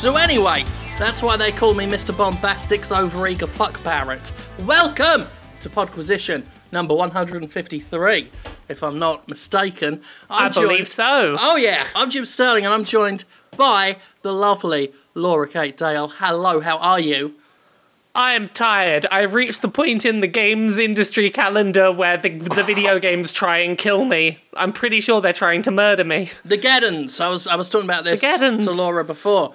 So anyway, that's why they call me Mr. Bombastic's overeager fuck parrot. Welcome to Podquisition number 153, if I'm not mistaken. i I'm believe joined- so. Oh yeah, I'm Jim Sterling and I'm joined by the lovely Laura Kate Dale. Hello, how are you? I am tired. I've reached the point in the games industry calendar where the, the video games try and kill me. I'm pretty sure they're trying to murder me. The Geddons. I was I was talking about this to Laura before.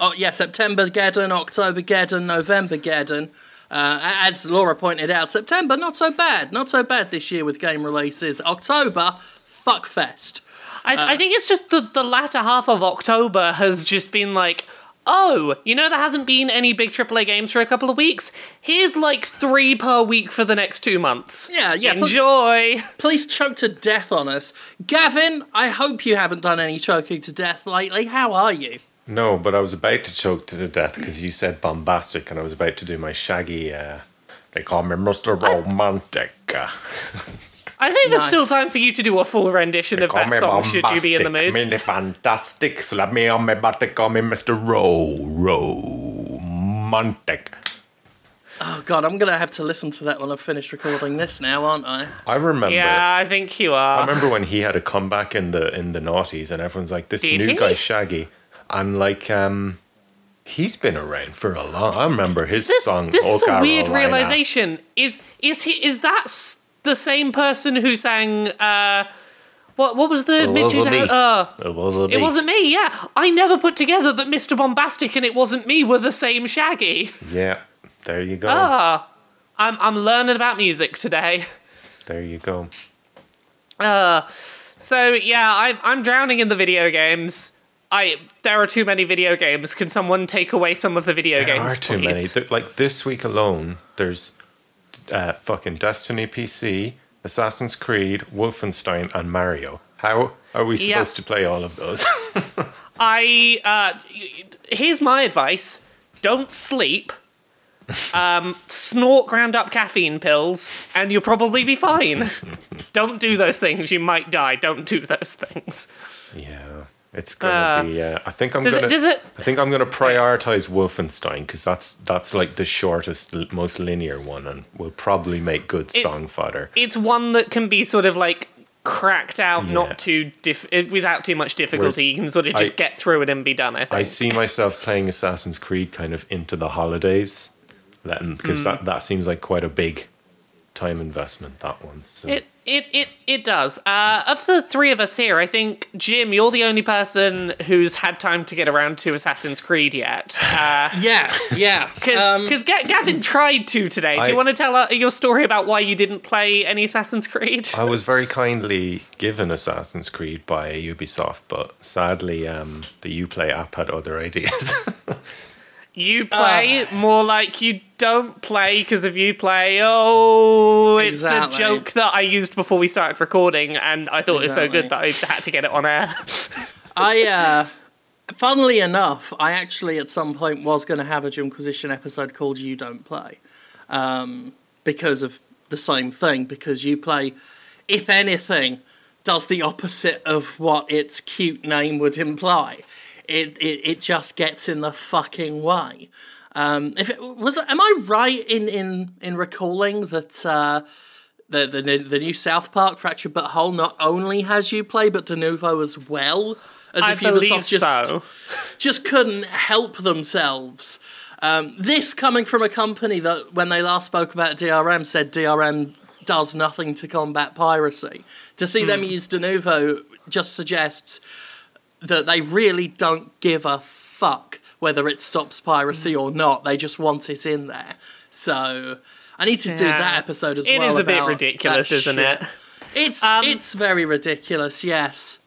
Oh yeah, September Geddon, October Geddon, November Geddon. Uh, as Laura pointed out, September not so bad, not so bad this year with game releases. October, fuckfest. I, I think it's just the, the latter half of October has just been like, oh, you know, there hasn't been any big AAA games for a couple of weeks? Here's like three per week for the next two months. Yeah, yeah. pl- Enjoy. please choke to death on us, Gavin. I hope you haven't done any choking to death lately. How are you? No, but I was about to choke to the death because you said bombastic, and I was about to do my shaggy. Uh, they call me Mr. Romantic. Uh, I think there's still time for you to do a full rendition they of call that me song, should you be in the bombastic, mood. Me fantastic. Slap me on my butt. They call me Mr. Ro Romantic. Oh God, I'm gonna have to listen to that when I've finished recording this now, aren't I? I remember. Yeah, I think you are. I remember when he had a comeback in the in the noughties, and everyone's like, "This Did new he? guy Shaggy," and like, um, he's been around for a long. I remember his This, song. this "Oh is a weird realization. Is is he is that the same person who sang uh what what was the It wasn't me. uh It wasn't it me. wasn't me, yeah. I never put together that Mr. Bombastic and it wasn't me were the same Shaggy. Yeah, there you go. Ah. I'm I'm learning about music today. There you go. Uh so yeah, I'm I'm drowning in the video games. I there are too many video games. Can someone take away some of the video There games? There are too please? many. Th- Like this week alone, there's uh, fucking Destiny PC, Assassin's Creed, Wolfenstein, and Mario. How are we Yeah. supposed to play all of those? I uh, here's my advice: don't sleep. Um, snort ground up caffeine pills, and you'll probably be fine. don't do those things; you might die. Don't do those things. yeah, it's gonna Uh, be. Uh, I think I'm Does gonna. it? Does it? I think I'm gonna prioritize Wolfenstein because that's that's like the shortest, most linear one, and will probably make good song fodder. It's one that can be sort of like cracked out, Yeah. not too diff- eh, without too much difficulty. Whereas you can sort of just I- get through it and be done. I think. I see myself playing Assassin's Creed kind of into the holidays, because Hmm. that that seems like quite a big time investment. That one. So. It it it it does. Uh, of the three of us here, I think Jim, you're the only person who's had time to get around to Assassin's Creed yet. Uh, Yeah, yeah. Because Um, Gavin tried to today. Do you want to tell uh, your story about why you didn't play any Assassin's Creed? I was very kindly given Assassin's Creed by Ubisoft, but sadly, um, the UPlay app had other ideas. You play more like you don't play because if you play, oh, it's Exactly. a joke that I used before we started recording, and I thought it was so good that I had to get it on air. I, uh, funnily enough, I actually at some point was going to have a Jimquisition episode called "You Don't Play," um, because of the same thing. Because you play, if anything, does the opposite of what its cute name would imply. It it, it just gets in the fucking way. Um, if it was, am I right in in in recalling that? Uh, the, the the new South Park Fractured But Whole not only has you play but Denuvo as well. As I if Ubisoft just so. just couldn't help themselves. Um, this coming from a company that, when they last spoke about DRM, said DRM does nothing to combat piracy. To see them use Denuvo just suggests that they really don't give a fuck whether it stops piracy or not. They just want it in there. So I need to do that episode as It well. is a bit ridiculous, isn't shit. it? It's Um, it's very ridiculous. Yes.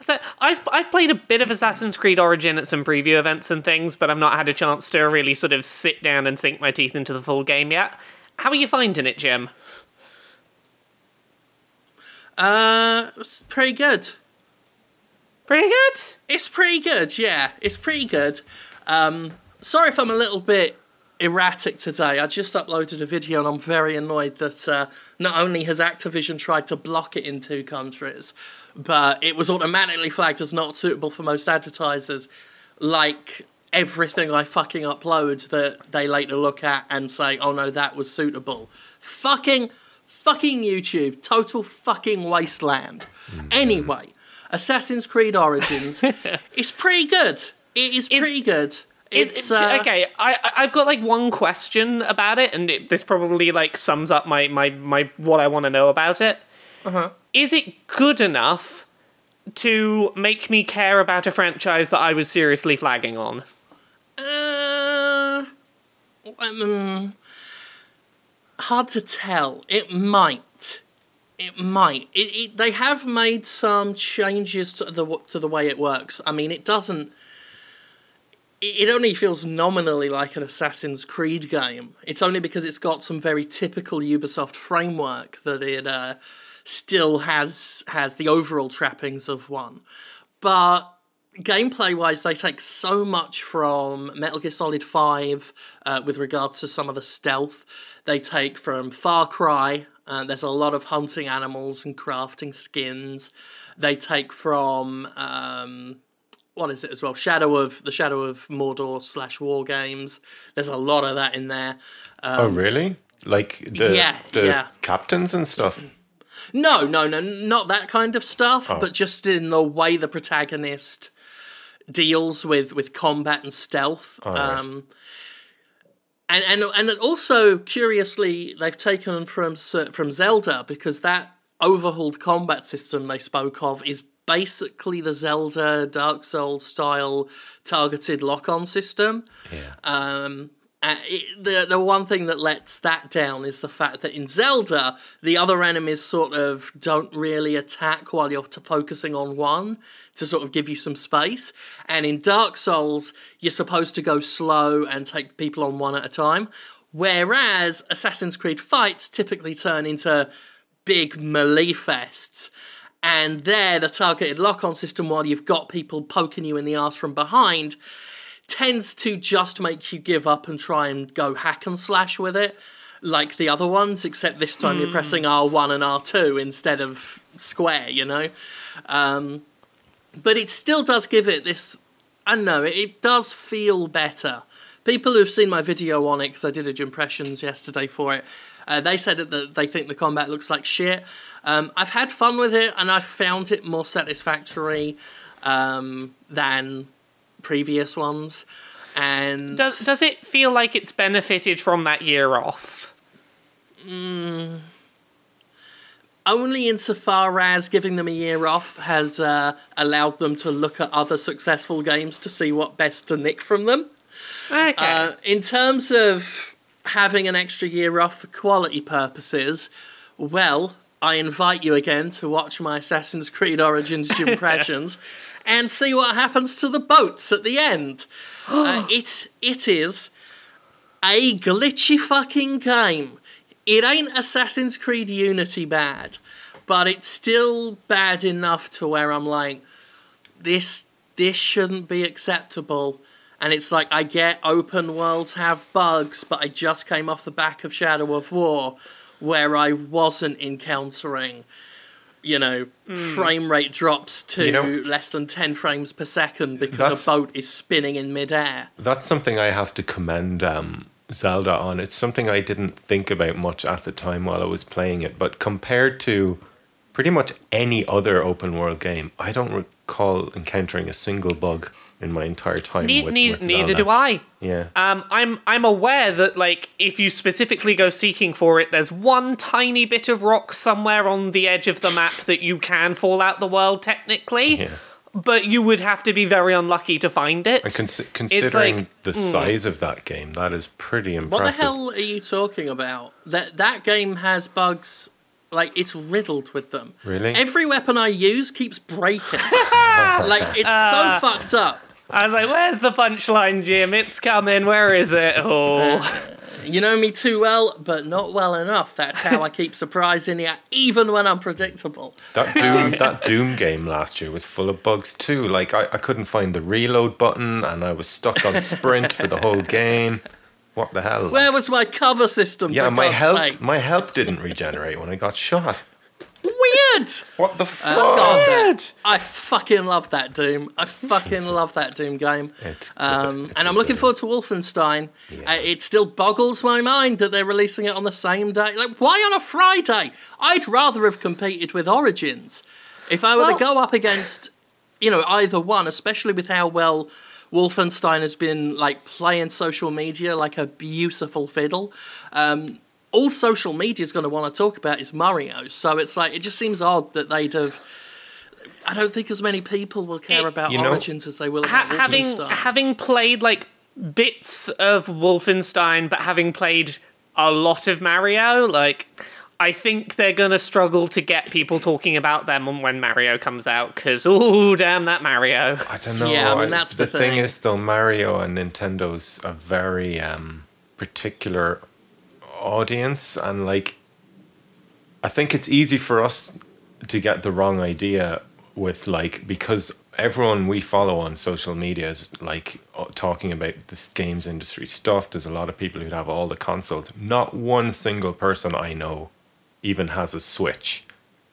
So I've I've played a bit of Assassin's Creed Origin at some preview events and things, but I've not had a chance to really sort of sit down and sink my teeth into the full game yet. How are you finding it, Jim? Uh, it's pretty good. Pretty good. It's pretty good, yeah. It's pretty good. Um, sorry if I'm a little bit erratic today. I just uploaded a video and I'm very annoyed that uh, not only has Activision tried to block it in two countries, but it was automatically flagged as not suitable for most advertisers, like everything I fucking upload that they later look at and say, "Oh no, that was suitable." Fucking, fucking YouTube, total fucking wasteland. Anyway, Assassin's Creed Origins it's pretty good. It is pretty good. It's It- it- uh, okay. I I- I've got like one question about it, and it, this probably like sums up my my my what I want to know about it. Uh-huh. Is it good enough to make me care about a franchise that I was seriously flagging on? Uh, um, hard to tell. It might. It might. It, it, they have made some changes to the to the way it works. I mean, it doesn't. It only feels nominally like an Assassin's Creed game. It's only because it's got some very typical Ubisoft framework that it uh, still has has the overall trappings of one. But gameplay wise, they take so much from Metal Gear Solid 5 uh, with regards to some of the stealth. They take from Far Cry, uh, there's a lot of hunting animals and crafting skins. They take from. Um, what is it as well? Shadow of the Shadow of Mordor slash War Games. There's a lot of that in there. oh, really? Like the Um, yeah, the yeah. captains and stuff. No, no, no, not that kind of stuff, Oh. but just in the way the protagonist deals with with combat and stealth. right. Um, and and and also curiously, they've taken from from Zelda because that overhauled combat system they spoke of is basically the Zelda Dark Souls style targeted lock on system. Yeah. Um, it, the the one thing that lets that down is the fact that in Zelda, the other enemies sort of don't really attack while you're focusing on one to sort of give you some space. And in Dark Souls, you're supposed to go slow and take people on one at a time. Whereas Assassin's Creed fights typically turn into big melee fests. And there, the targeted lock on system, while you've got people poking you in the ass from behind, tends to just make you give up and try and go hack and slash with it, like the other ones, except this time you're pressing R1 and R2 instead of square, you know? Um, but it still does give it this. I know, it, it does feel better. People who've seen my video on it, because I did a impressions yesterday for it, uh, they said that they think the combat looks like shit. Um, I've had fun with it, and I've found it more satisfactory um, than previous ones. And Does does it feel like it's benefited from that year off? only insofar as giving them a year off has uh, allowed them to look at other successful games to see what best to nick from them. Okay. Uh, in terms of having an extra year off for quality purposes, well, I invite you again to watch my Assassin's Creed Origins impressions and see what happens to the boats at the end. uh, it it is a glitchy fucking game. It ain't Assassin's Creed Unity bad, but it's still bad enough to where I'm like, this this shouldn't be acceptable. And it's like I get open worlds have bugs, but I just came off the back of Shadow of War, where I wasn't encountering, you know, frame rate drops to You know- less than ten frames per second because That's- a boat is spinning in midair. That's something I have to commend um, Zelda on. It's something I didn't think about much at the time while I was playing it, but compared to pretty much any other open world game, I don't recall encountering a single bug in my entire time. Ne- with, ne- with neither do I. Yeah. Um, I'm I'm aware that like if you specifically go seeking for it, there's one tiny bit of rock somewhere on the edge of the map that you can fall out the world technically, Yeah. but you would have to be very unlucky to find it. And cons- considering like- the size of that game, that is pretty impressive. What the hell are you talking about? That that game has bugs. Like it's riddled with them. Really? Every weapon I use keeps breaking. like it's so ah. fucked up. I was like, "Where's the punchline, Jim? It's coming. Where is it?" Uh, oh, You know me too well, but not well enough. That's how I keep surprising you, even when I'm predictable. That Doom that Doom game last year was full of bugs too. Like I, I couldn't find the reload button and I was stuck on sprint for the whole game. What the hell? Where was my cover system? yeah, for my God's health sake? my health didn't regenerate when I got shot. Weird. What the fuck? Oh, God, Weird. I fucking love that Doom. I fucking love that Doom game. It's good. Um, It's and I'm looking good- forward to Wolfenstein. Yeah. Uh, it still boggles my mind that they're releasing it on the same day. Like, why on a Friday? I'd rather have competed with Origins. If I were Well- to go up against, you know, either one, especially with how well Wolfenstein has been like playing social media like a beautiful fiddle. Um, all social media is going to want to talk about is Mario. So it's like it just seems odd that they'd have. I don't think as many people will care It- about You know- Origins as they will Ha- having Wolfenstein. having played like bits of Wolfenstein, but having played a lot of Mario, like I think they're gonna struggle to get people talking about them when Mario comes out. Because oh damn that Mario! I don't know. Yeah, I mean, that's the thing thing. is though. Mario and Nintendo's a very um, particular audience, and like, I think it's easy for us to get the wrong idea with like because everyone we follow on social media is like uh, talking about this games industry stuff. There's a lot of people who have all the consoles. Not one single person I know even has a Switch,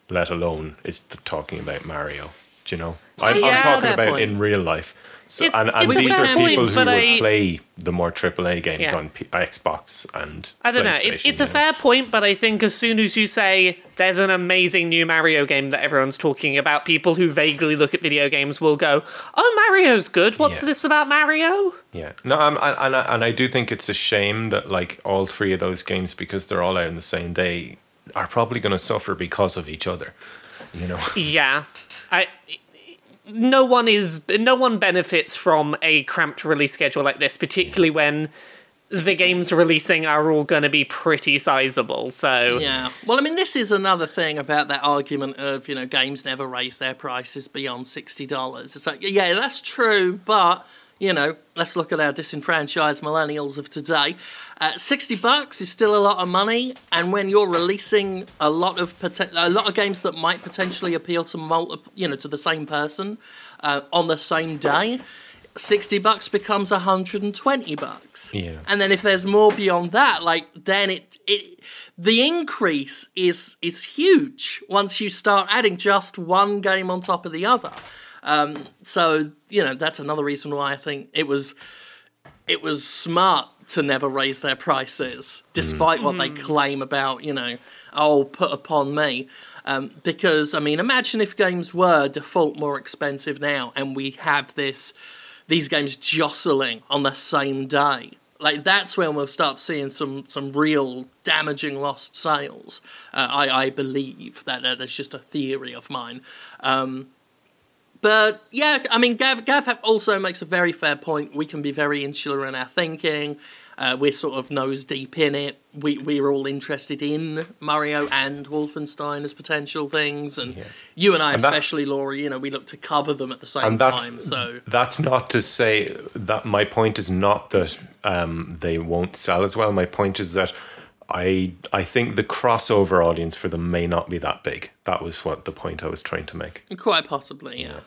let alone is talking about Mario. Do you know? Oh, I'm, I'm talking about point. in real life. So, It's- and and it's these are point, people who but will I- play the more AAA games Yeah. on P- Xbox and I don't know. It, it's a fair point, but I think as soon as you say there's an amazing new Mario game that everyone's talking about, people who vaguely look at video games will go, "Oh, Mario's good. What's Yeah. this about Mario?" Yeah, no, I'm, I, and I, and I do think it's a shame that like all three of those games, because they're all out on the same day, are probably going to suffer because of each other. You know, Yeah, I. No one is. No one benefits from a cramped release schedule like this, particularly when the games releasing are all going to be pretty sizable. So Yeah. Well, I mean, this is another thing about that argument of, you know, games never raise their prices beyond $60. It's like, yeah, that's true, but, you know, let's look at our disenfranchised millennials of today. Uh, 60 bucks is still a lot of money, and when you're releasing a lot of poten- a lot of games that might potentially appeal to multi- you know, to the same person uh, on the same day, 60 bucks becomes 120 bucks. Yeah. And then if there's more beyond that, like then it it the increase is is huge once you start adding just one game on top of the other. Um, so you know that's another reason why I think it was it was smart to never raise their prices, despite what they claim about you know oh put upon me. Um, because I mean, imagine if games were default more expensive now, and we have this these games jostling on the same day. Like that's when we'll start seeing some some real damaging lost sales. Uh, I I believe that uh, that's just a theory of mine. Um, but yeah, I mean, Gav, Gav also makes a very fair point. We can be very insular in our thinking. Uh, we're sort of nose deep in it. We we're all interested in Mario and Wolfenstein as potential things, and you and I, And that- especially Laura, you know, we look to cover them at the same time. So that's not to say that my point is not that um, they won't sell as well. My point is that I I think the crossover audience for them may not be that big. That was what the point I was trying to make. quite possibly, yeah.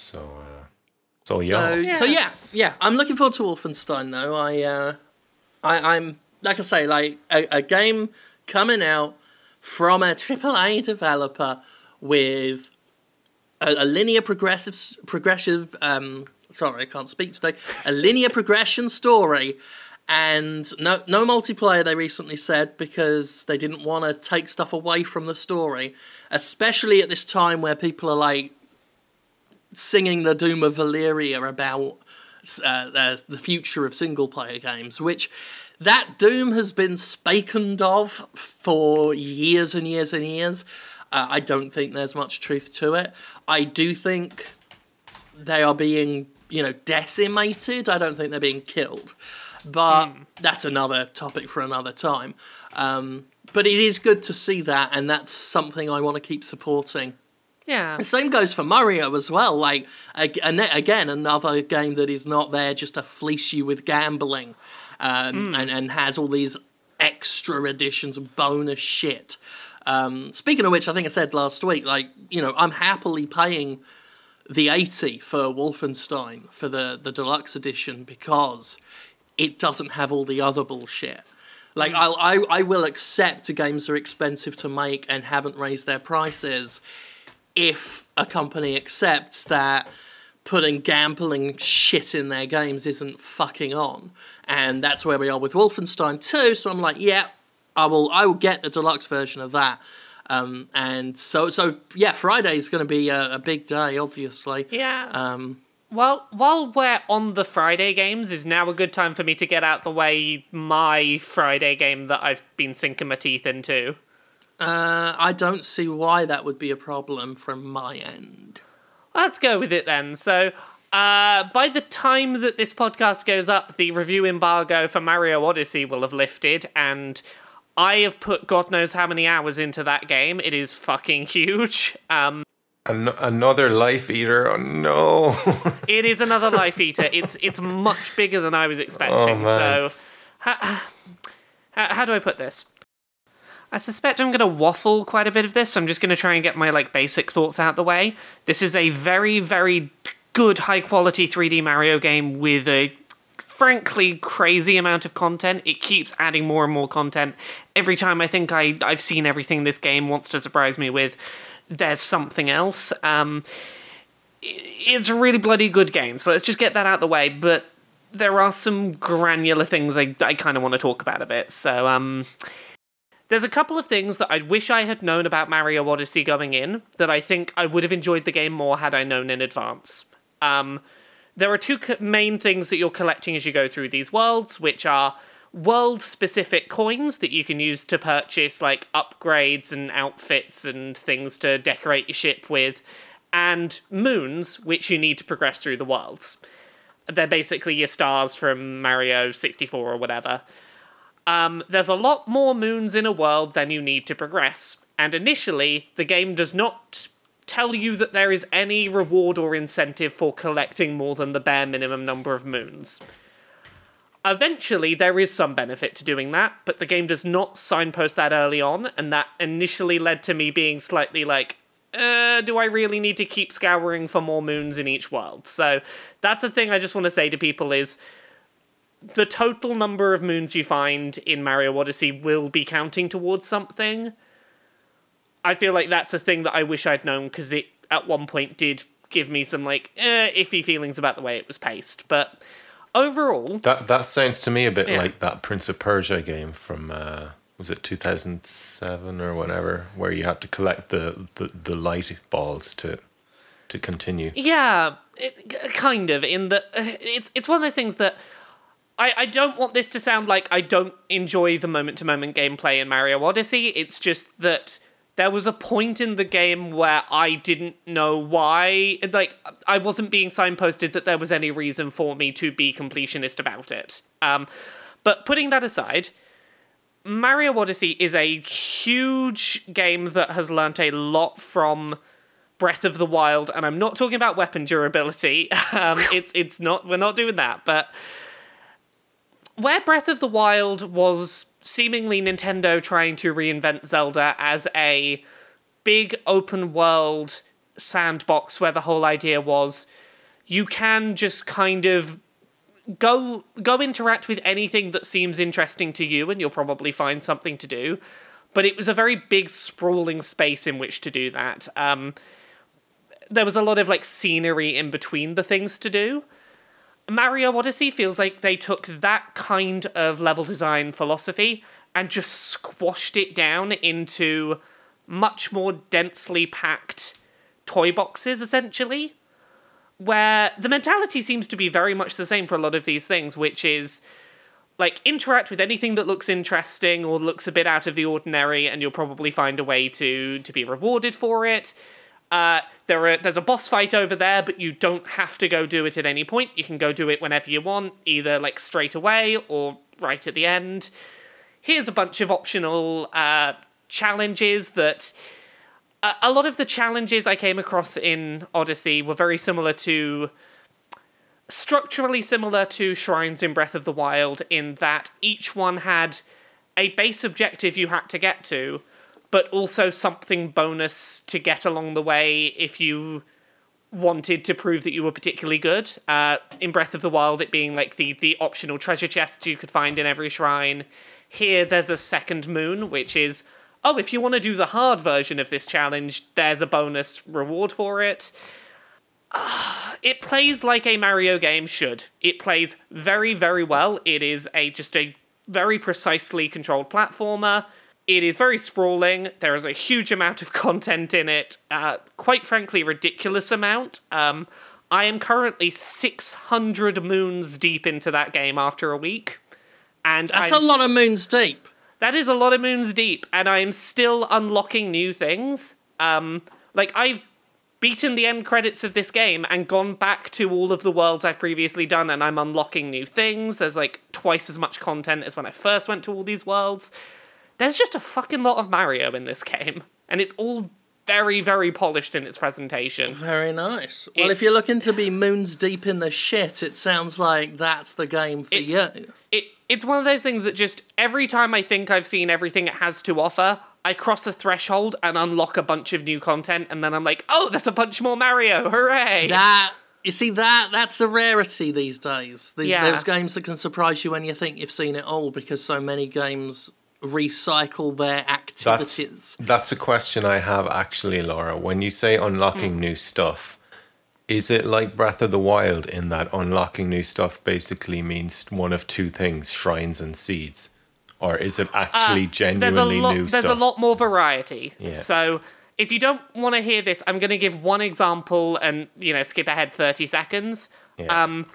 So, uh, so yeah, So, so yeah, yeah. I'm looking forward to Wolfenstein though. I, uh, I, I'm like I say, like a, a game coming out from a AAA developer with a, a linear progressive, progressive. Um, sorry, I can't speak today. A linear progression story. And no, no multiplayer. They recently said because they didn't want to take stuff away from the story, especially at this time where people are like, singing the doom of Valeria about uh, uh, the future of single player games, which that doom has been spakened of for years and years and years. Uh, I don't think there's much truth to it. I do think they are being, you know, decimated. I don't think they're being killed. But that's another topic for another time. Um, but it is good to see that, and that's something I want to keep supporting. Yeah, The same goes for Mario as well. Like ag- again, another game that is not there just to fleece you with gambling, um, and and has all these extra additions and bonus shit. Um, speaking of which, I think I said last week, like you know, I'm happily paying the eighty for Wolfenstein for the the deluxe edition because it doesn't have all the other bullshit. Like I'll, I I will accept games are expensive to make and haven't raised their prices if a company accepts that putting gambling shit in their games isn't fucking on. And that's where we are with Wolfenstein 2. So I'm like, yeah, I will I will get the deluxe version of that. Um, and so so yeah, Friday is going to be a, a, big day, obviously. Yeah. Um, well, while we're on the Friday games, is now a good time for me to get out the way my Friday game that I've been sinking my teeth into. Uh, I don't see why that would be a problem from my end. Let's go with it then. So, uh, by the time that this podcast goes up, the review embargo for Mario Odyssey will have lifted, and I have put God knows how many hours into that game. It is fucking huge. Um, An- another life eater. Oh no! it is another life eater. It's it's much bigger than I was expecting. Oh, man. so, how, how do I put this? I suspect I'm going to waffle quite a bit of this. So I'm just going to try and get my like basic thoughts out the way. This is a very very good high quality 3D Mario game with a frankly crazy amount of content. It keeps adding more and more content. Every time I think I I've seen everything this game wants to surprise me with, there's something else. Um it's a really bloody good game. So let's just get that out of the way, but there are some granular things I, I kind of want to talk about a bit. So, um, there's a couple of things that I wish I had known about Mario Odyssey going in that I think I would have enjoyed the game more had I known in advance. Um, there are two co- main things that you're collecting as you go through these worlds, which are world specific coins that you can use to purchase like upgrades and outfits and things to decorate your ship with, and moons, which you need to progress through the worlds. They're basically your stars from Mario 64 or whatever. Um, there's a lot more moons in a world than you need to progress, and initially, the game does not tell you that there is any reward or incentive for collecting more than the bare minimum number of moons. Eventually, there is some benefit to doing that, but the game does not signpost that early on, and that initially led to me being slightly like, uh, do I really need to keep scouring for more moons in each world? So that's a thing I just want to say to people is the total number of moons you find in Mario Odyssey will be counting towards something. I feel like that's a thing that I wish I'd known because it at one point did give me some like eh, iffy feelings about the way it was paced. But overall, that that sounds to me a bit Yeah. like that Prince of Persia game from uh, was it two thousand seven or whatever, where you had to collect the, the, the light balls to to continue. yeah, it, kind of in the it's it's one of those things that. I, I don't want this to sound like I don't enjoy the moment to moment gameplay in Mario Odyssey. It's just that there was a point in the game where I didn't know why. Like, I wasn't being signposted that there was any reason for me to be completionist about it. Um, but putting that aside, Mario Odyssey is a huge game that has learnt a lot from Breath of the Wild, and I'm not talking about weapon durability. Um, it's it's not we're not doing that, but where Breath of the Wild was seemingly Nintendo trying to reinvent Zelda as a big open world sandbox where the whole idea was you can just kind of go go interact with anything that seems interesting to you and you'll probably find something to do. But it was a very big sprawling space in which to do that. Um, there was a lot of like scenery in between the things to do Mario Odyssey feels like they took that kind of level design philosophy and just squashed it down into much more densely packed toy boxes, essentially. Where the mentality seems to be very much the same for a lot of these things, which is like interact with anything that looks interesting or looks a bit out of the ordinary, and you'll probably find a way to to be rewarded for it. Uh, there are, there's a boss fight over there, but you don't have to go do it at any point. You can go do it whenever you want, either like straight away or right at the end. Here's a bunch of optional uh, challenges that. Uh, a lot of the challenges I came across in Odyssey were very similar to. structurally similar to Shrines in Breath of the Wild, in that each one had a base objective you had to get to, but also something bonus to get along the way if you wanted to prove that you were particularly good. Uh, in Breath of the Wild, it being like the the optional treasure chests you could find in every shrine. Here, there's a second moon, which is, oh, if you want to do the hard version of this challenge, there's a bonus reward for it. It plays like a Mario game should. It plays very, very well. It is a just a very precisely controlled platformer. It is very sprawling. There is a huge amount of content in it. Uh, quite frankly, ridiculous amount. Um, I am currently 600 moons deep into that game after a week. And That's I'm a lot of moons deep. that is a lot of moons deep, and I am still unlocking new things. Um, like I've beaten the end credits of this game and gone back to all of the worlds I've previously done, and I'm unlocking new things. There's like twice as much content as when I first went to all these worlds. There's just a fucking lot of Mario in this game, and it's all very, very polished in its presentation. Very nice. Well, if you're looking to be moons deep in the shit, it sounds like that's the game for It's- you. it it's one of those things that just every time I think I've seen everything it has to offer, I cross a threshold and unlock a bunch of new content, and then I'm like, oh, there's a bunch more Mario, hooray! That you see that that's a rarity these days. These, Yeah. There's games that can surprise you when you think you've seen it all because so many games recycle their activities. that's a question I have actually, Laura. When you say unlocking Hmm. new stuff, is it like Breath of the Wild in that unlocking new stuff basically means one of two things: shrines and seeds, or is it actually Uh, there's a genuinely lot new there's stuff? a lot more variety. Yeah. So if you don't want to hear this, I'm going to give one example and you know skip ahead 30 seconds. Yeah. Um,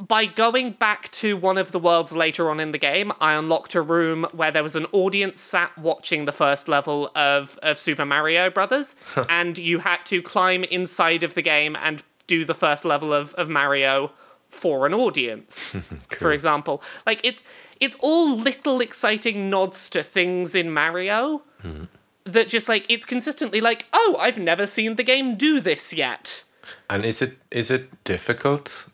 by going back to one of the worlds later on in the game, I unlocked a room where there was an audience sat watching the first level of, of Super Mario Brothers, and you had to climb inside of the game and do the first level of, of Mario for an audience. For example, like it's it's all little exciting nods to things in Mario hmm. that just like it's consistently like, oh, I've never seen the game do this yet. And is it is it difficult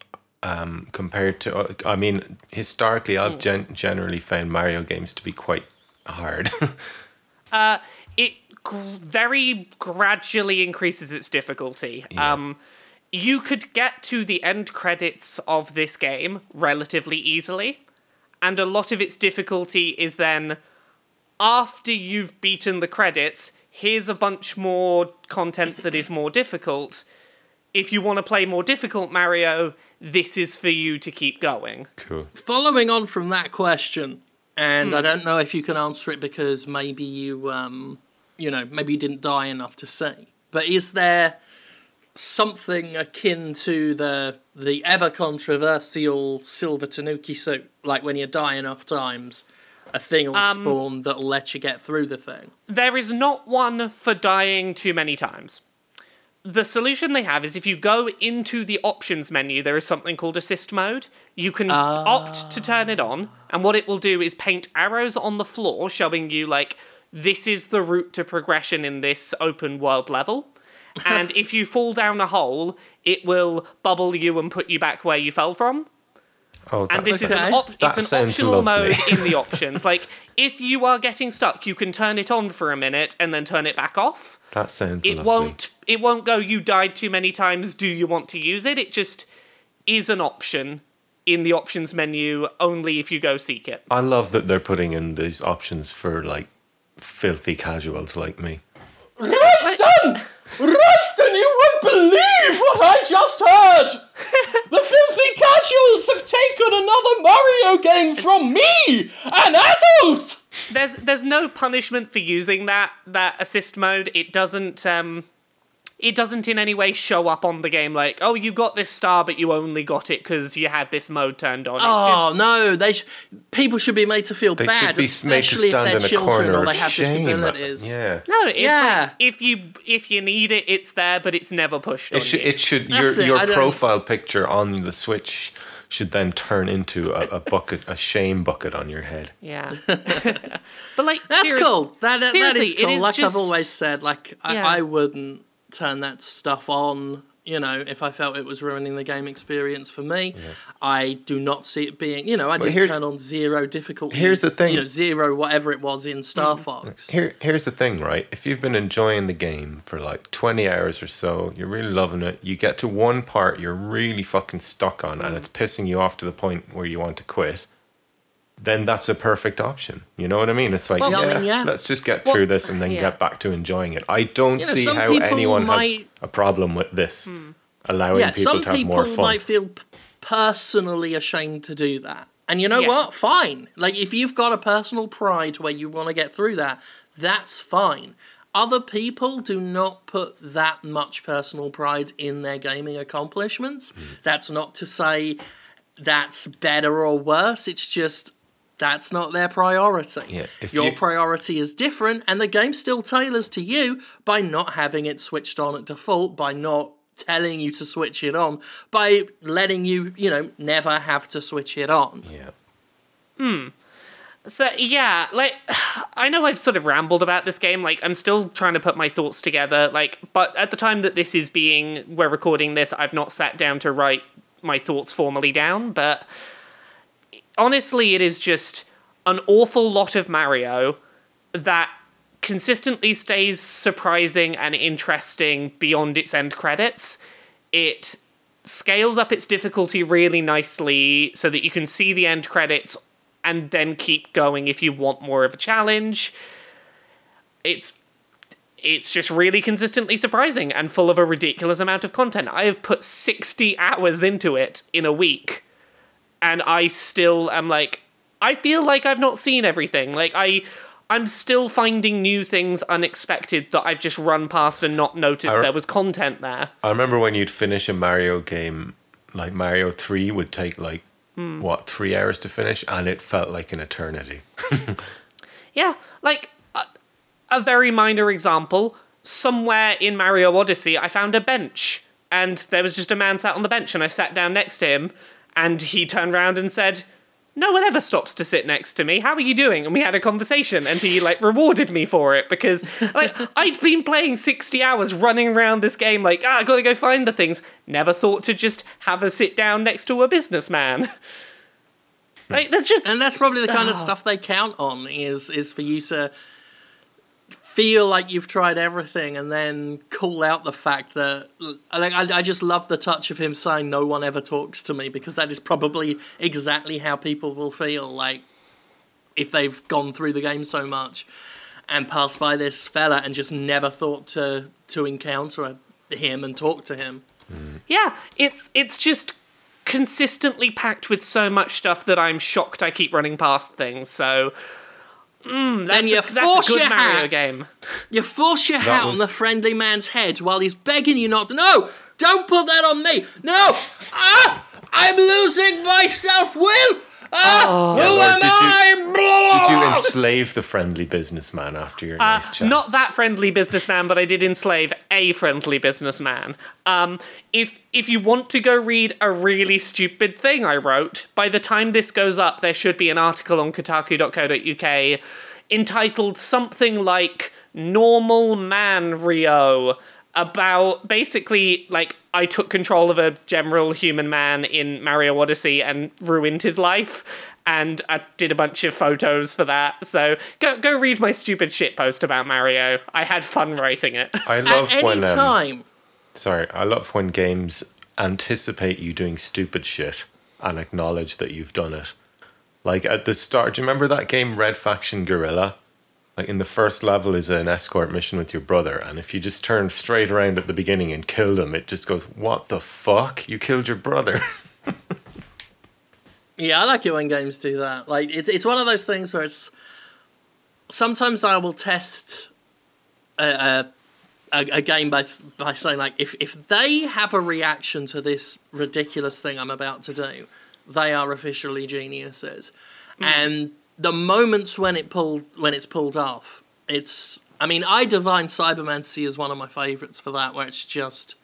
um, compared to? uh, I mean, historically. I've gen- generally found Mario games to be quite hard. it gr- very gradually increases its difficulty. Um, you could get to the end credits of this game relatively easily, and a lot of its difficulty is then after you've beaten the credits. Here's a bunch more content that is more difficult. If you want to play more difficult Mario, this is for you to keep going. cool. Following on from that question, and Hmm. I don't know if you can answer it because maybe you, um, you know, maybe you didn't die enough to see. But is there something akin to the the ever controversial silver Tanuki suit? Like when you die enough times, a thing will Um, spawn that'll let you get through the thing. There is not one for dying too many times. The solution they have is if you go into the options menu, there is something called assist mode. You can opt to turn it on, and what it will do is paint arrows on the floor showing you, like, this is the route to progression in this open world level. and if you fall down a hole, it will bubble you and put you back where you fell from. Oh, And this that's- is an Okay. op- That it's an optional lovely. mode in the options. Like if you are getting stuck, you can turn it on for a minute and then turn it back off. that sounds It lovely. won't it won't go you died too many times, do you want to use it? It just is an option in the options menu only if you go seek it. I love that they're putting in these options for like filthy casuals like me. Royston! Royston, you won't believe what I just heard! the filthy casuals have taken another Mario game from me, an adult! There's there's no punishment for using that that assist mode. It doesn't um it doesn't in any way show up on the game like, oh, you got this star, but you only got it because you had this mode turned on. Oh just- no! They ch- people should be made to feel They bad, should be made to especially if stand they're in a children corner or they have shame. disabilities. Yeah. No, it's Yeah. like if you if you need it, it's there, but it's never pushed on It should. you. It should. Your it, your I don't- profile picture on the Switch should then turn into a, a bucket, a shame bucket on your head. yeah, but like That's serious- cool. That that is cool. is like just- I've always said, like I, I wouldn't turn that stuff on. You know, if I felt it was ruining the game experience for me, I do not see it being. You know, I didn't turn on zero difficulty. here's the thing. You know, zero whatever it was in Star mm. Fox. Here, here's the thing, right? If you've been enjoying the game for like 20 hours or so, you're really loving it. You get to one part you're really fucking stuck on, and mm. it's pissing you off to the point where you want to quit. Then that's a perfect option. You know what I mean? It's like, Well, I yeah, mean, yeah. let's just get Well, through this and then yeah. get back to enjoying it. I don't You know, see how people anyone has a problem with this Hmm. allowing yeah, people to have people more fun. Some people might feel personally ashamed to do that. And you know Yeah. what? Fine. Like, if you've got a personal pride where you want to get through that, that's fine. Other people do not put that much personal pride in their gaming accomplishments. Hmm. That's not to say that's better or worse. It's just that's not their priority. Yeah, if Your you- priority is different, and the game still tailors to you by not having it switched on at default, by not telling you to switch it on, by letting you, you know, never have to switch it on. yeah. Hmm. So yeah, like I know I've sort of rambled about this game. Like I'm still trying to put my thoughts together. Like, but at the time that this is being we're recording this, I've not sat down to write my thoughts formally down. But honestly, it is just an awful lot of Mario that consistently stays surprising and interesting beyond its end credits. It scales up its difficulty really nicely so that you can see the end credits and then keep going if you want more of a challenge. It's it's just really consistently surprising and full of a ridiculous amount of content. I have put 60 hours into it in a week and I still am like I feel like I've not seen everything. Like I I'm still finding new things unexpected that I've just run past and not noticed re- there was content there. I remember when you'd finish a Mario game, like Mario 3 would take like, Hmm. what, three hours to finish? And it felt like an eternity. Yeah, like a, a very minor example. Somewhere in Mario Odyssey, I found a bench, and there was just a man sat on the bench, and I sat down next to him, and he turned around and said, "No one ever stops to sit next to me. How are you doing?" And we had a conversation, and he like rewarded me for it because like I'd been playing sixty hours running around this game, like ah, I gotta go find the things. Never thought to just have a sit down next to a businessman. Like, there's just And that's probably the kind of Ah. stuff they count on is is for you to feel like you've tried everything and then call out the fact that like I, I just love the touch of him saying no one ever talks to me because that is probably exactly how people will feel like if they've gone through the game so much and passed by this fella and just never thought to to encounter him and talk to him Yeah, it's it's just consistently packed with so much stuff that I'm shocked I keep running past things. So mm, Then you a, that's force a good your Mario hand. game. You force your hat on the friendly man's head while he's begging you not to. No! Don't put that on me! No! Ah! I'm losing my self will! Ah! Yeah, who Lord, am did you- I? Did you enslave the friendly businessman after your Uh, nice chat? not that friendly businessman, but I did enslave a friendly businessman. Um, if if you want to go read a really stupid thing I wrote, by the time this goes up, there should be an article on Kotaku.co.uk entitled something like "Normal Man Rio." About basically like I took control of a general human man in Mario Odyssey and ruined his life, and I did a bunch of photos for that. So go go read my stupid shit post about Mario. I had fun writing it. I love At any when um, time. sorry, I love when games anticipate you doing stupid shit and acknowledge that you've done it. Like at the start, do you remember that game Red Faction Guerrilla? Like in the first level is an escort mission with your brother, and if you just turn straight around at the beginning and kill them, it just goes, "What the fuck? You killed your brother." Yeah, I like it when games do that. Like it's it's one of those things where it's sometimes I will test a a, a, a game by by saying like if if they have a reaction to this ridiculous thing I'm about to do, they are officially geniuses. Hmm. And the moments when it pulled when it's pulled off, it's I mean EYE Divine Cybermancy is one of my favorites for that, where it's just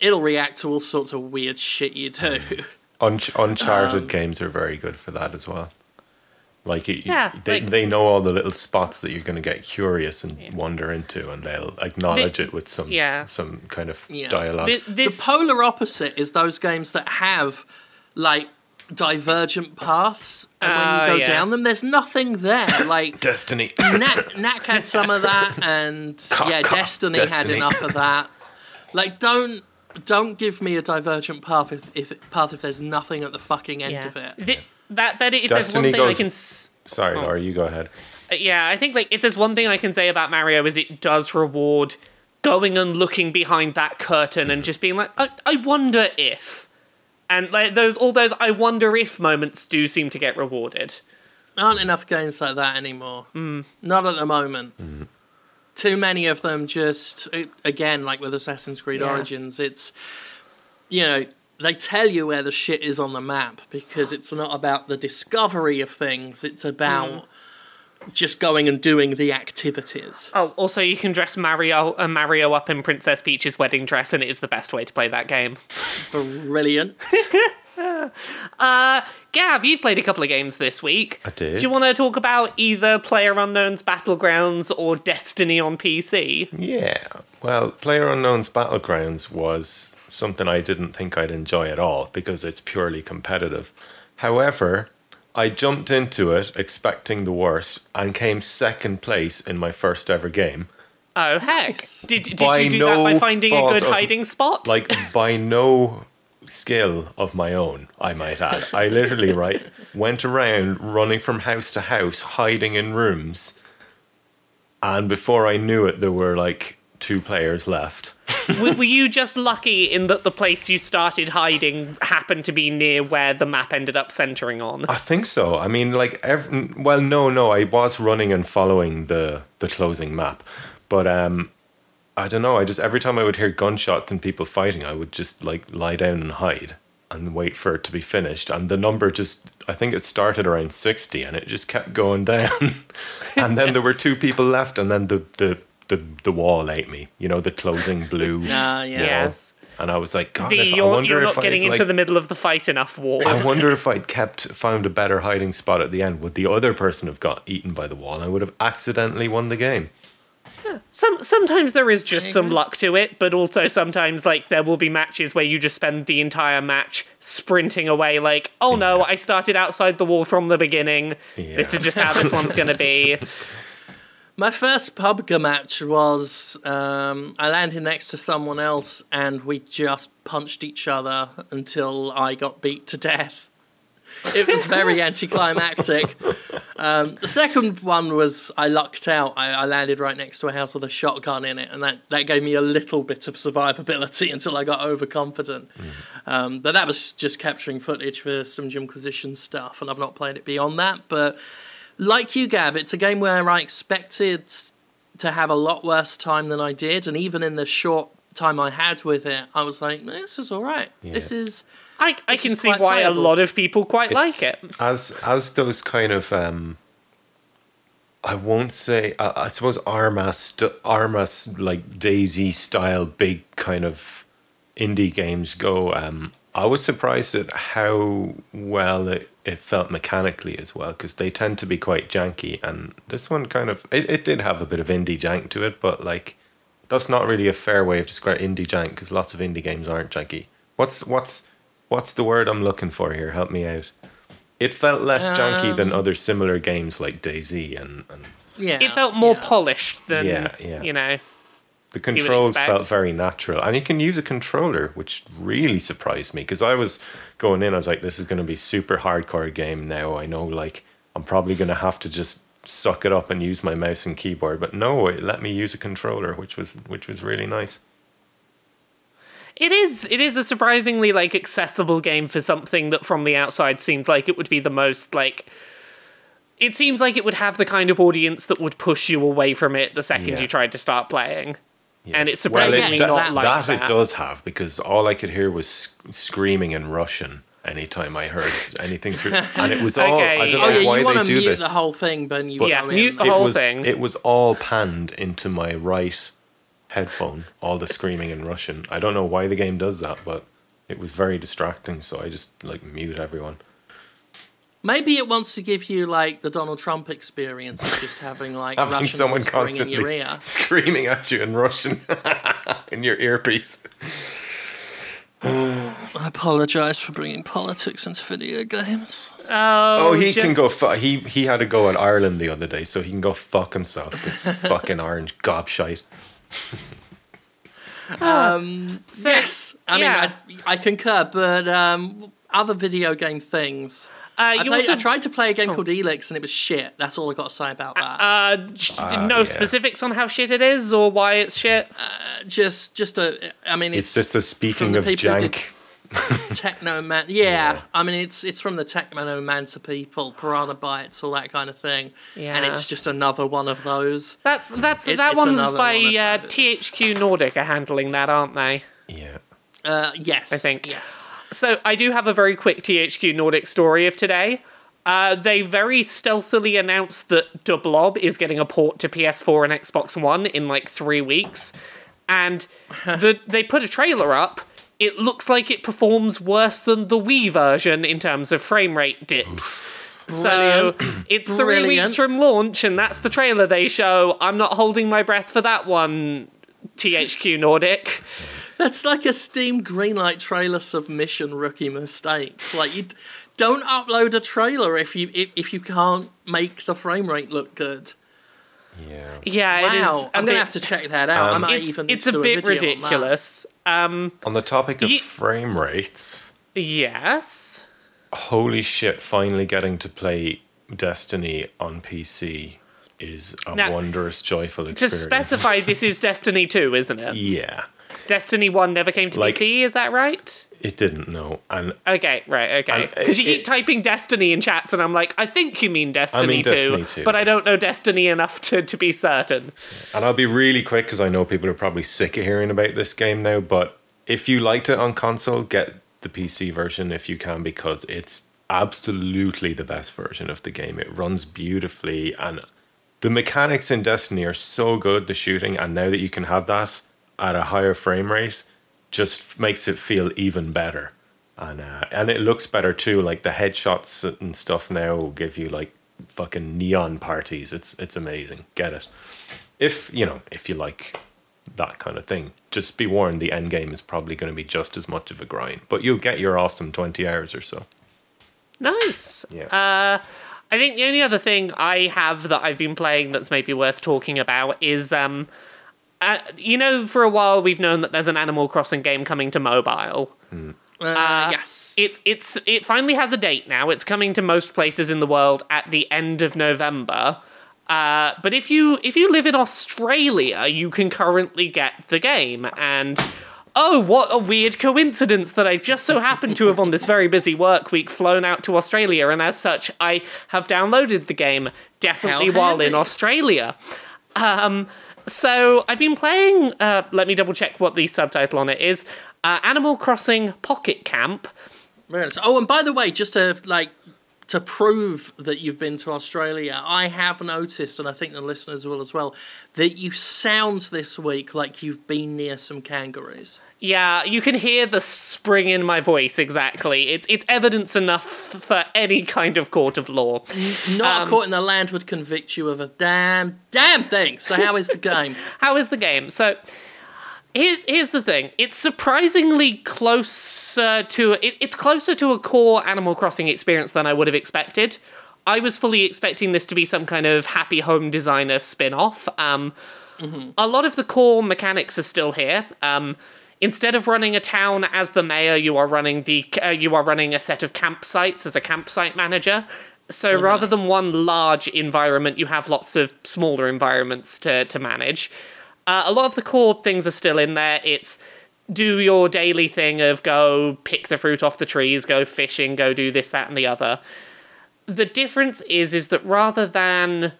it'll react to all sorts of weird shit you do. Un- Uncharted Um, games are very good for that as well. Like, you, Yeah, they like- they know all the little spots that you're going to get curious and wander into, and they'll acknowledge it with some Yeah. some kind of Yeah. dialogue. Thi- this, the polar opposite is those games that have like divergent paths and when Oh, you go yeah. down them there's nothing there like Destiny. Knack, Knack had some of that and Cough, yeah cough, Destiny, had Destiny. enough of that like don't don't give me a divergent path if, if path if there's nothing at the fucking end yeah. of it Thi- that that if there's one Destiny thing I goes- can. s- Sorry, Oh. Laura, you go ahead. Uh, Yeah, I think like if there's one thing I can say about Mario is it does reward going and looking behind that curtain and just being like, I, I wonder if, and like those all those I wonder if moments do seem to get rewarded. aren't enough games like that anymore. Mm. Not at the moment. Too many of them just, again, like with Assassin's Creed Yeah. Origins, it's, you know, they tell you where the shit is on the map because it's not about the discovery of things, it's about just going and doing the activities. Oh, also you can dress Mario uh, Mario up in Princess Peach's wedding dress, and it is the best way to play that game. Brilliant. Gav, you've played a couple of games this week. I did. Do you want to talk about either Player Unknown's Battlegrounds or Destiny on PC? Yeah. Well, Player Unknown's Battlegrounds was something I didn't think I'd enjoy at all because it's purely competitive. However, I jumped into it expecting the worst and came second place in my first ever game. Oh heck! Did, did By you do that by finding a good of- hiding spot? Like, by no skill of my own, I might add. I literally, right, went around running from house to house, hiding in rooms. And before I knew it, there were like two players left. were, were you just lucky in that the place you started hiding happened to be near where the map ended up centering on? I think so. I mean, like, every, well, no, no. I was running and following the the closing map, but um, I don't know. I just every time I would hear gunshots and people fighting, I would just like lie down and hide and wait for it to be finished. And the number just, I think it started around sixty, and it just kept going down. and then there were two people left, and then the the the, the wall ate me. You know, the closing blue. Ah, yeah. wall. Yes. And I was like, God, The, if, I you're, wonder you're if not getting I'd, into like, the middle of the fight enough, wall. I wonder if I'd kept found a better hiding spot at the end. Would the other person have got eaten by the wall? I would have accidentally won the game. Yeah. Some sometimes there is just There some go. luck to it, but also sometimes like there will be matches where you just spend the entire match sprinting away. Like, oh no, I started outside the wall from the beginning. Yeah. This is just how this one's gonna be. My first PUBG match was um, I landed next to someone else and we just punched each other until I got beat to death. It was very anticlimactic. Um, the second one was I lucked out. I, I landed right next to a house with a shotgun in it, and that, that gave me a little bit of survivability until I got overconfident. Um, but that was just capturing footage for some Jimquisition stuff, and I've not played it beyond that. But like you, Gav, it's a game where I expected to have a lot worse time than I did, and even in the short time I had with it, I was like, "This is all right. This is." I, I This can is see why playable. a lot of people quite like it. As as those kind of um, I won't say. I, I suppose Arma st- Arma's like DayZ style big kind of indie games go. Um, I was surprised at how well it, it felt mechanically as well because they tend to be quite janky, and this one kind of it, it did have a bit of indie jank to it, but like that's not really a fair way of describing indie jank because lots of indie games aren't janky. What's what's what's the word I'm looking for here? Help me out. It felt less janky than Um, other similar games like DayZ and, and Yeah, It felt more yeah. polished than Yeah, yeah. you know. The controls felt very natural. And you can use a controller, which really surprised me because I was going in, I was like, this is going to be super hardcore game now. I know, like, I'm probably going to have to just suck it up and use my mouse and keyboard. But no, it let me use a controller, which was which was really nice. It is it is a surprisingly like accessible game for something that from the outside seems like it would be the most like it seems like it would have the kind of audience that would push you away from it the second Yeah. you tried to start playing. Yeah. And it's Well, it- surprisingly that, not like that, that. it does have because all I could hear was screaming in Russian anytime I heard anything through, and it was all. I Okay. don't Oh know yeah, why you want they to do mute this. the whole thing, but you But- Yeah, mute in. the it whole was, thing. It was all panned into my right headphone, all the screaming in Russian. I don't know why the game does that, but it was very distracting, so I just like mute everyone. Maybe it wants to give you like the Donald Trump experience of just having like Having Russians someone whispering in constantly your ear. screaming at you in Russian in your earpiece. I apologise for bringing politics into video games. Oh, Oh, he ju- can go. Fu- he he had to go at Ireland the other day, so he can go fuck himself. This fucking orange gobshite. so- Yes, I yeah. mean I, I concur, but um, other video game things. Uh, I, played, also I tried to play a game called Elex and it was shit. That's all I got to say about that. uh, sh- Ah, no yeah. specifics on how shit it is or why it's shit. just, just a. I mean, It's it's, just a speaking of people who did- jank. techno man. Yeah, I mean, it's it's from the Technomancer people, Piranha Bytes, all that kind of thing. Yeah. and it's just another one of those. That's that's It- that it's one's by one uh. THQ Nordic are handling that, aren't they? Yeah. Uh, yes, I think. yes. So I do have a very quick THQ Nordic story of today. Uh, they very stealthily announced that The Blob is getting a port to PS4 and Xbox One in like three weeks, and the, they put a trailer up. It looks like it performs worse than the Wii version in terms of frame rate dips. So it's three Brilliant. weeks from launch, and that's the trailer they show. I'm not holding my breath for that one, THQ Nordic. That's like a Steam Greenlight trailer submission rookie mistake. Like you don't upload a trailer if you if, if you can't make the frame rate look good. Yeah. Yeah, it is. Wow, a I'm bit- gonna have to check that out. I Um, might it's, even it's do a bit video on that. ridiculous. Um, On the topic of Ye- frame rates, yes. holy shit, finally getting to play Destiny on PC is a Now, wondrous, joyful experience. To experience. specify, this is Destiny 2, isn't it? Yeah. Destiny 1 never came to Like- PC, is that right? It didn't No. And Okay, right, okay. Because uh, you it- keep typing Destiny in chats, and I'm like, I think you mean Destiny, 2, Destiny 2. but I don't know Destiny enough to, to be certain. And I'll be really quick because I know people are probably sick of hearing about this game now. But if you liked it on console, get the PC version if you can because it's absolutely the best version of the game. It runs beautifully and the mechanics in Destiny are so good, the shooting, and now that you can have that at a higher frame rate, just makes it feel even better. And uh, and it looks better too. Like the headshots and stuff now give you like fucking neon parties. It's it's amazing. Get it if you know if you like that kind of thing just be warned the end game is probably going to be just as much of a grind but you'll get your awesome 20 hours or so Nice. Yeah. Uh, I think the only other thing I have that I've been playing that's maybe worth talking about is, um, uh, you know, for a while we've known that there's an Animal Crossing game coming to mobile. Uh, yes. It it's it finally has a date now. It's coming to most places in the world at the end of November. Uh, but if you if you live in Australia, you can currently get the game. And oh, what a weird coincidence that I just so happened to have on this very busy work week flown out to Australia, and as such, I have downloaded the game definitely How while in. Australia. Um, so I've been playing. Uh, let me double check what the subtitle on it is. Uh, Animal Crossing Pocket Camp. Oh, and by the way, just to like to prove that you've been to Australia, I have noticed, and I think the listeners will as well, that you sound this week like you've been near some kangaroos. Yeah, you can hear the spring in my voice. Exactly. It's it's evidence enough for any kind of court of law. Not Um, a court in the land would convict you of a damn damn thing. So how is the game? How is the game? So. Here's, here's the thing. It's surprisingly closer to it, it's closer to a core Animal Crossing experience than I would have expected. I was fully expecting this to be some kind of happy home designer spin-off. Um, A lot of the core mechanics are still here. Um, instead of running a town as the mayor, you are running the uh, you are running a set of campsites as a campsite manager. So rather than one large environment, you have lots of smaller environments to to manage. Uh, a lot of the core things are still in there. It's do your daily thing of go pick the fruit off the trees, go fishing, go do this, that, and the other. The difference is is that rather than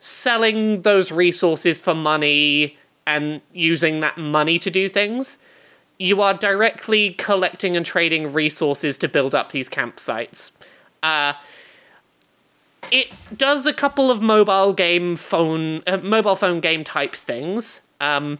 selling those resources for money and using that money to do things, you are directly collecting and trading resources to build up these campsites. Uh, it does a couple of mobile game phone, uh, mobile phone game type things. Um,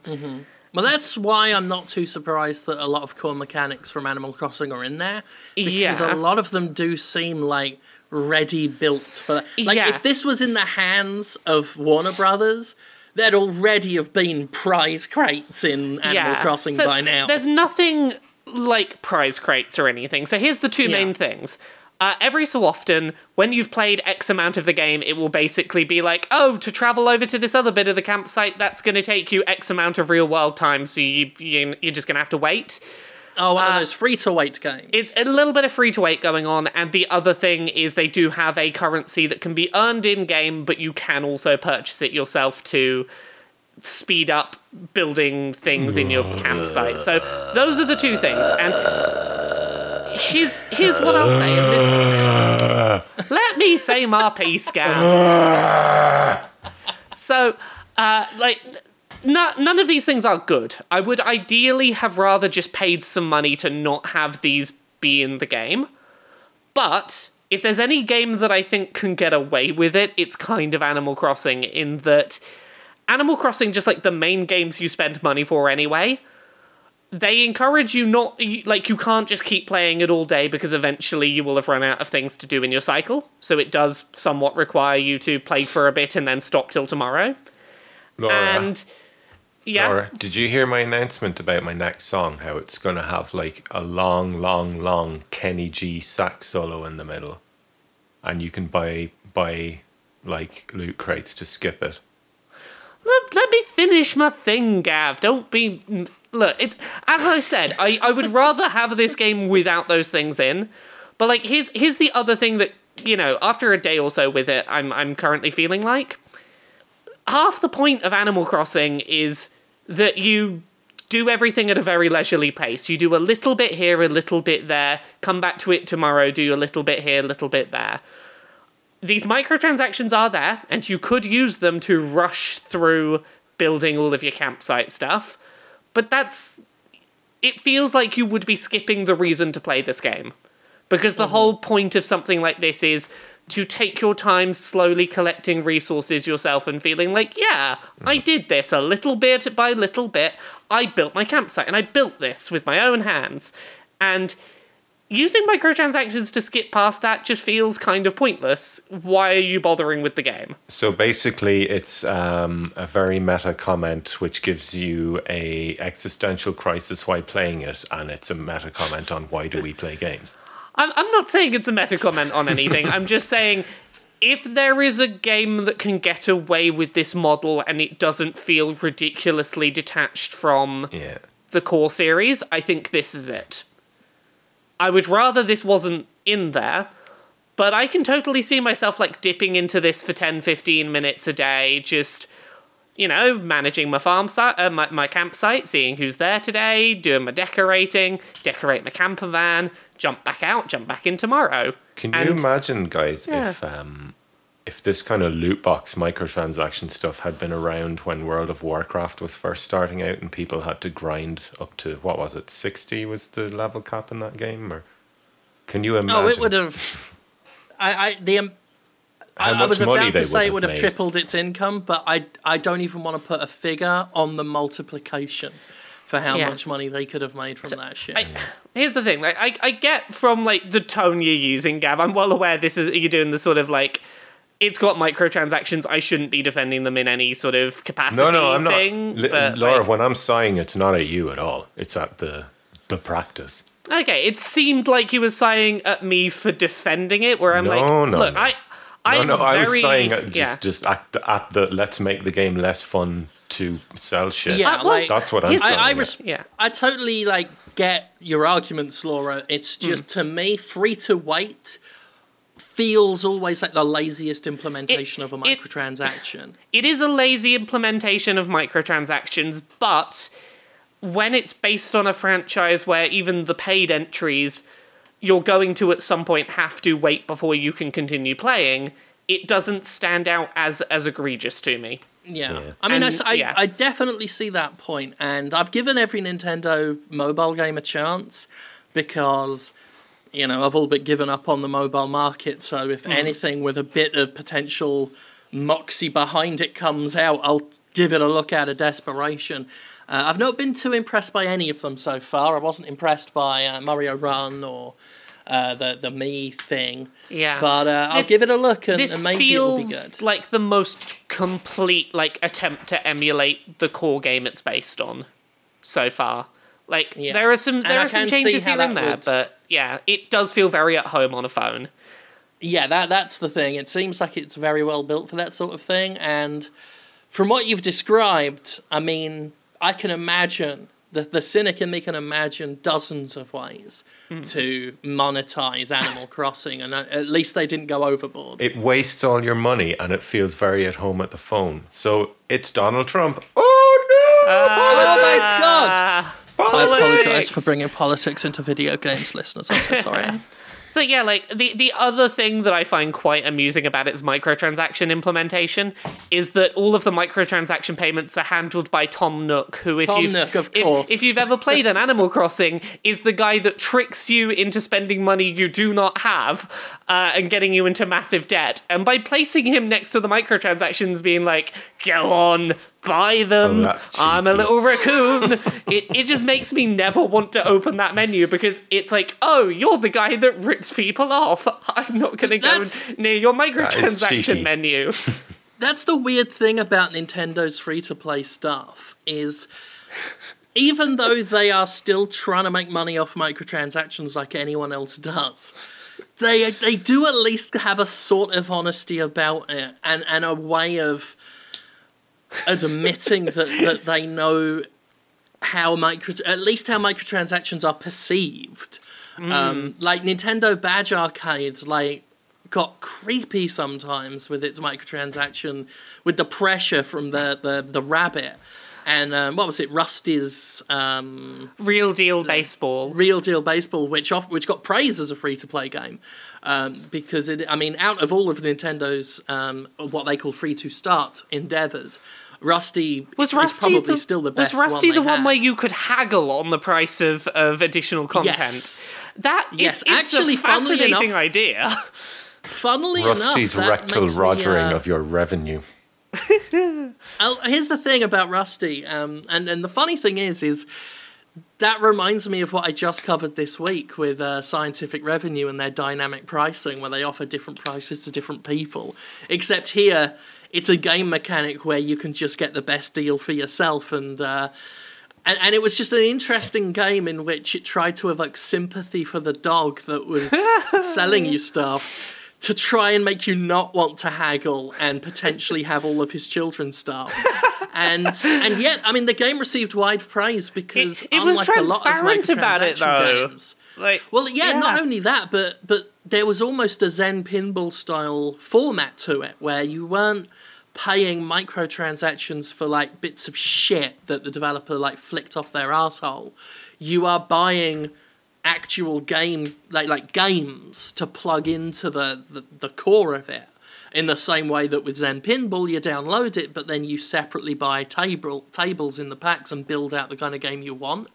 Well, that's why I'm not too surprised that a lot of core mechanics from Animal Crossing are in there. Because Yeah. a lot of them do seem like ready built for that. Like, Yeah. if this was in the hands of Warner Brothers, there'd already have been prize crates in Animal Crossing So by now. There's nothing like prize crates or anything. So here's the two Yeah. main things. Uh, every so often, when you've played X amount of the game, it will basically be like, oh, to travel over to this other bit of the campsite, that's going to take you X amount of real world time, so you, you, you're just going to have to wait. Oh, one Uh, of those free to wait games. It's a little bit of free to wait going on, and the other thing is they do have a currency that can be earned in game, but you can also purchase it yourself to speed up building things in your campsite. So those are the two things. And here's here's what I'll say. this- let me say my piece, Gav. So, uh, like, no, none of these things are good. I would ideally have rather just paid some money to not have these be in the game. But if there's any game that I think can get away with it, it's kind of Animal Crossing, in that Animal Crossing, just like the main games you spend money for anyway, they encourage you not you- like you can't just keep playing it all day because eventually you will have run out of things to do in your cycle. So it does somewhat require you to play for a bit and then stop till tomorrow. Laura, And yeah, Laura, did you hear my announcement about my next song? How it's going to have like a long, long, long Kenny G sax solo in the middle, and you can buy buy like loot crates to skip it. Let, let me finish my thing, Gav. Don't be look. It's as I said. I, I would rather have this game without those things in. But like, here's here's the other thing that you know. After a day or so with it, I'm I'm currently feeling like half the point of Animal Crossing is that you do everything at a very leisurely pace. You do a little bit here, a little bit there, come back to it tomorrow, do a little bit here, a little bit there. These microtransactions are there, and you could use them to rush through building all of your campsite stuff. But that's. It feels like you would be skipping the reason to play this game. Because the mhm. whole point of something like this is to take your time slowly collecting resources yourself and feeling like, yeah, I mm-hmm. did this a little bit by little bit. I built my campsite and I built this with my own hands. And using microtransactions to skip past that just feels kind of pointless. Why are you bothering with the game? So basically, it's um, a very meta comment which gives you a existential crisis while playing it, and it's a meta comment on why do we play games. I'm, I'm not saying it's a meta comment on anything. I'm just saying if there is a game that can get away with this model and it doesn't feel ridiculously detached from Yeah. the core series, I think this is it. I would rather this wasn't in there, but I can totally see myself like dipping into this for 10 15 minutes a day just you know, managing my farm site, uh, my, my campsite, seeing who's there today, doing my decorating, decorate my camper van, jump back out, jump back in tomorrow. Can you imagine, guys, Yeah. if um, if this kind of loot box microtransaction stuff had been around when World of Warcraft was first starting out, and people had to grind up to what was it, sixty was the level cap in that game, or can you imagine? oh, it would have. I, I the. Um, How I, I much was money about they to say it would would have have made. tripled its income, but I I don't even want to put a figure on the multiplication for how Yeah. much money they could have made from that shit. I, here's the thing, like I, I get from like the tone you're using, Gav. I'm well aware this is you're doing the sort of like it's got microtransactions. I shouldn't be defending them in any sort of capacity. No, no, I'm not. thing, Li- but, Laura, like- when I'm sighing, it's not at you at all. It's at the the practice. Okay, it seemed like you were sighing at me for defending it, where I'm No, like, no, look, no. I, I No, am no, I was very, saying just yeah. just at the, at the let's make the game less fun to sell shit. Yeah, Uh, well, like That's what I'm saying. I, I, yeah. res- Yeah. I totally like get your arguments, Laura. It's just to me, free to wait feels always like the laziest implementation of a it- microtransaction. it is a lazy implementation of microtransactions, but when it's based on a franchise where even the paid entries you're going to at some point have to wait before you can continue playing, it doesn't stand out as as egregious to me. Yeah. Yeah. I mean, I And, s- I, yeah. I definitely see that point, and I've given every Nintendo mobile game a chance because, you know, I've all but given up on the mobile market. So if anything with a bit of potential moxie behind it comes out, I'll give it a look out of desperation. Uh, I've not been too impressed by any of them so far. I wasn't impressed by uh, Mario Run or uh, the the Me thing, Yeah. but uh, I'll This- give it a look and, and maybe it'll be good. like the most complete like attempt to emulate the core game it's based on so far. Like Yeah. there are some there I are some changes how here and there, would- but yeah, it does feel very at home on a phone. Yeah, that that's the thing. It seems like it's very well built for that sort of thing, and from what you've described, I mean, I can imagine The, the cynic in me can imagine dozens of ways to monetize Animal Crossing, and uh, at least they didn't go overboard. It wastes all your money and it feels very at home at the phone. So it's Donald Trump. Oh no! oh my god! Ah. I apologize for bringing politics into video games, listeners. I'm so sorry. So yeah, like the the other thing that I find quite amusing about its microtransaction implementation is that all of the microtransaction payments are handled by Tom Nook, who if Tom you've, Nook, of if- course. if you've ever played an Animal Crossing, is the guy that tricks you into spending money you do not have uh, and getting you into massive debt. And by placing him next to the microtransactions, being like, "Go on." Buy them. Oh, that's I'm a little raccoon. it, it just makes me never want to open that menu because it's like, oh, you're the guy that rips people off. I'm not going to go near your microtransaction menu. That's the weird thing about Nintendo's free to play stuff is even though they are still trying to make money off microtransactions like anyone else does, they they do at least have a sort of honesty about it and, and a way of admitting that, that they know how micro at least how microtransactions are perceived. Um, like Nintendo Badge Arcade, like got creepy sometimes with its microtransaction, with the pressure from the the, the rabbit, and um, what was it, Rusty's um, Real deal baseball. Real Deal Baseball, which off which got praised as a free to play game, um, because it. I mean, out of all of Nintendo's um, what they call free to start endeavors, Rusty Was is Rusty probably the, still the best. Was Rusty one the they one had. where you could haggle on the price of, of additional content? Yes. That Yes, it's, it's actually, a funnily fascinating enough- idea. Funnily Rusty's enough, that rectal makes me, rogering uh, of your revenue. Oh, here's the thing about Rusty, um, and and the funny thing is, is that reminds me of what I just covered this week with uh, Scientific Revenue and their dynamic pricing, where they offer different prices to different people. Except here, it's a game mechanic where you can just get the best deal for yourself, and uh, and, and it was just an interesting game in which it tried to evoke sympathy for the dog that was selling you stuff to try and make you not want to haggle and potentially have all of his children starve. and and yet, I mean, the game received wide praise because It- it was unlike a lot of transparent about it, microtransaction though. games. Like, Well, yeah, not only that, but but there was almost a Zen pinball style format to it where you weren't paying microtransactions for like bits of shit that the developer like flicked off their asshole. You are buying actual game like like games to plug into the, the, the core of it. In the same way that with Zen Pinball, you download it, but then you separately buy table tables in the packs and build out the kind of game you want.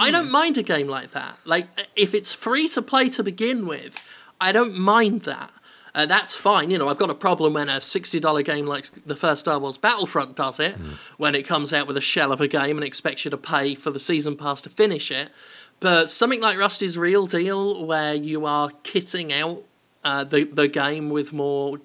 I don't hmm. mind a game like that. Like, if it's free to play to begin with, I don't mind that. Uh, that's fine. You know, I've got a problem when a $60 game like the first Star Wars Battlefront does it, when it comes out with a shell of a game and expects you to pay for the season pass to finish it. But something like Rusty's Real Deal, where you are kitting out uh, the, the game with more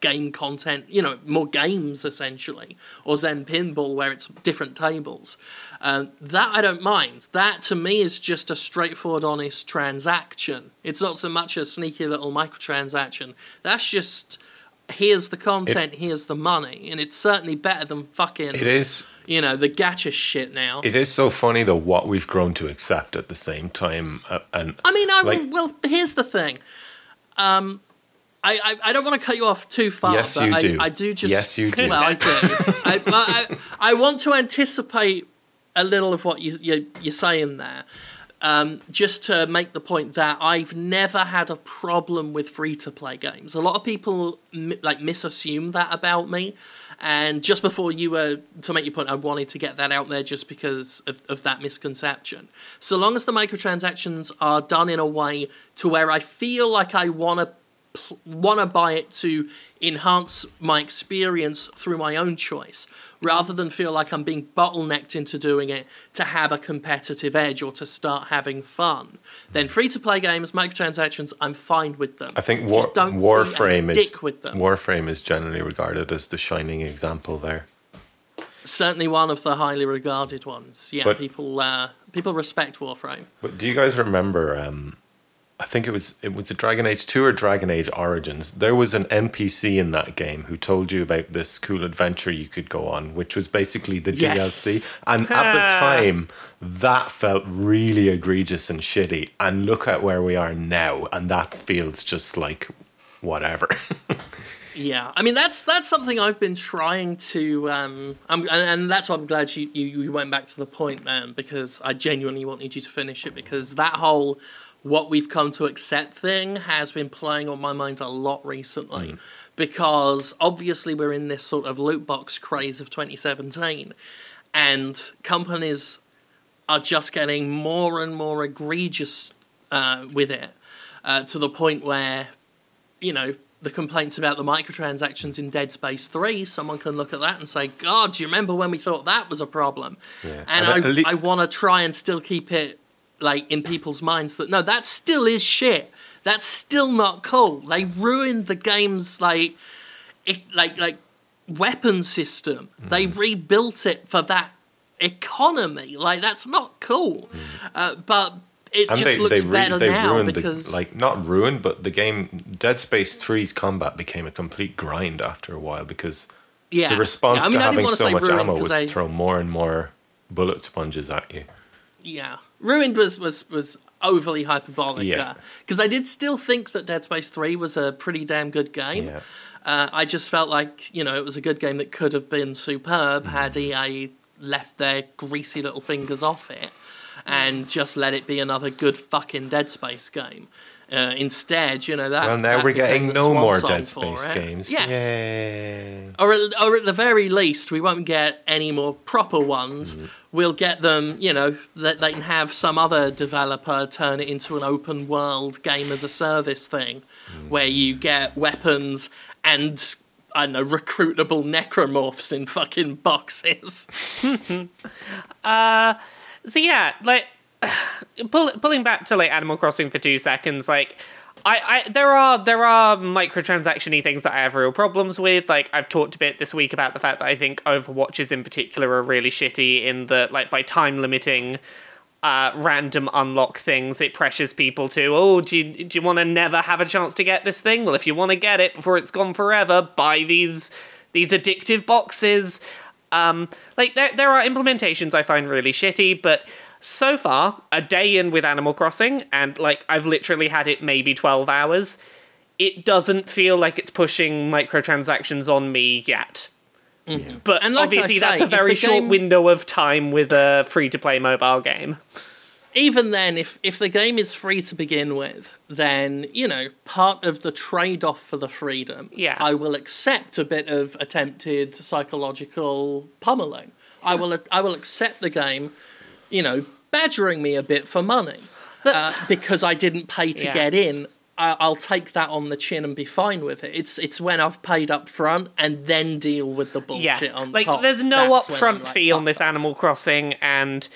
game content, you know, more games essentially, or Zen Pinball where it's different tables. Um, that I don't mind. That to me is just a straightforward, honest transaction. It's not so much a sneaky little microtransaction. That's just here's the content, here's the money, and it's certainly better than fucking It is you know the gacha shit now. it is so funny though what we've grown to accept at the same time uh, and I mean, I like- will, well. Here's the thing. Um, I, I, I don't want to cut you off too far, Yes, but you I, do. I do just. Yes, you do. Well, I do. I, I, I want to anticipate a little of what you, you you're saying there. Um, just to make the point that I've never had a problem with free to play games. A lot of people mi- like misassume that about me, and just before you were to make your point, I wanted to get that out there just because of, of that misconception. So long as the microtransactions are done in a way to where I feel like I want to pl- want to buy it to enhance my experience through my own choice rather than feel like I'm being bottlenecked into doing it to have a competitive edge or to start having fun. Then free to play games, microtransactions, I'm fine with them. I think War, don't be a Warframe is with them. Warframe is generally regarded as the shining example there. Certainly one of the highly regarded ones. Yeah, But- people uh, people respect Warframe. But do you guys remember um, I think it was it was a Dragon Age 2 or Dragon Age Origins. There was an NPC in that game who told you about this cool adventure you could go on, which was basically the Yes. DLC. And at the time, that felt really egregious and shitty. And look at where we are now, and that feels just like whatever. Yeah, I mean that's that's something I've been trying to, um, I'm, and, and that's why I'm glad you, you you went back to the point, man, because I genuinely wanted you to finish it because that whole what we've come to accept thing has been playing on my mind a lot recently, because obviously we're in this sort of loot box craze of 2017, and companies are just getting more and more egregious uh, with it uh, to the point where you know, the complaints about the microtransactions in Dead Space 3, someone can look at that and say, God, do you remember when we thought that was a problem? Yeah. And, And I, le- I want to try and still keep it, like, in people's minds that, no, that still is shit. That's still not cool. They ruined the game's, like, it, like, like, weapon system. They Mm. rebuilt it for that economy. Like, that's not cool. Uh, but it Mm. and just they, looks they, better they now ruined because... the like not ruined but the game dead space 3's combat became a complete grind after a while because yeah. the response yeah, I mean, to I having so much ammo was they- to throw more and more bullet sponges at you Yeah, ruined was was was overly hyperbolic. Yeah. because I did still think that Dead Space Three was a pretty damn good game. yeah Uh, I just felt like you know it was a good game that could have been superb had Mm-hmm. EA left their greasy little fingers off it and just let it be another good fucking Dead Space game. Uh, instead, you know that. well now that we're getting no more dead space games Yes. Yay. Or at, or at the very least, we won't get any more proper ones. Mm-hmm. We'll get them, you know, that they can have some other developer turn it into an open world game as a service thing, Mm. where you get weapons and I don't know recruitable necromorphs in fucking boxes. So yeah, like pull, pulling back to like Animal Crossing for two seconds, like I, I there are there are microtransaction-y things that I have real problems with. Like I've talked a bit this week about the fact that I think Overwatches in particular are really shitty in that like by time limiting uh, random unlock things, it pressures people to, oh, do you, do you want to never have a chance to get this thing? Well, if you want to get it before it's gone forever, buy these these addictive boxes. Um, like there, there are implementations I find really shitty, but so far, a day in with Animal Crossing, and like I've literally had it maybe twelve hours. It doesn't feel like it's pushing microtransactions on me yet. Mm-hmm. But And like obviously, that's a very short game- window of time with a free to play mobile game. Even then, if if the game is free to begin with, then you know part of the trade off for the freedom. Yeah. I will accept a bit of attempted psychological pummeling. I will I will accept the game, you know, badgering me a bit for money uh, because I didn't pay to Yeah. get in. I, I'll take that on the chin and be fine with it. It's it's when I've paid up front and then deal with the bullshit Yes, on like top. there's no That's when I'm upfront like, fee on this. Animal Crossing, and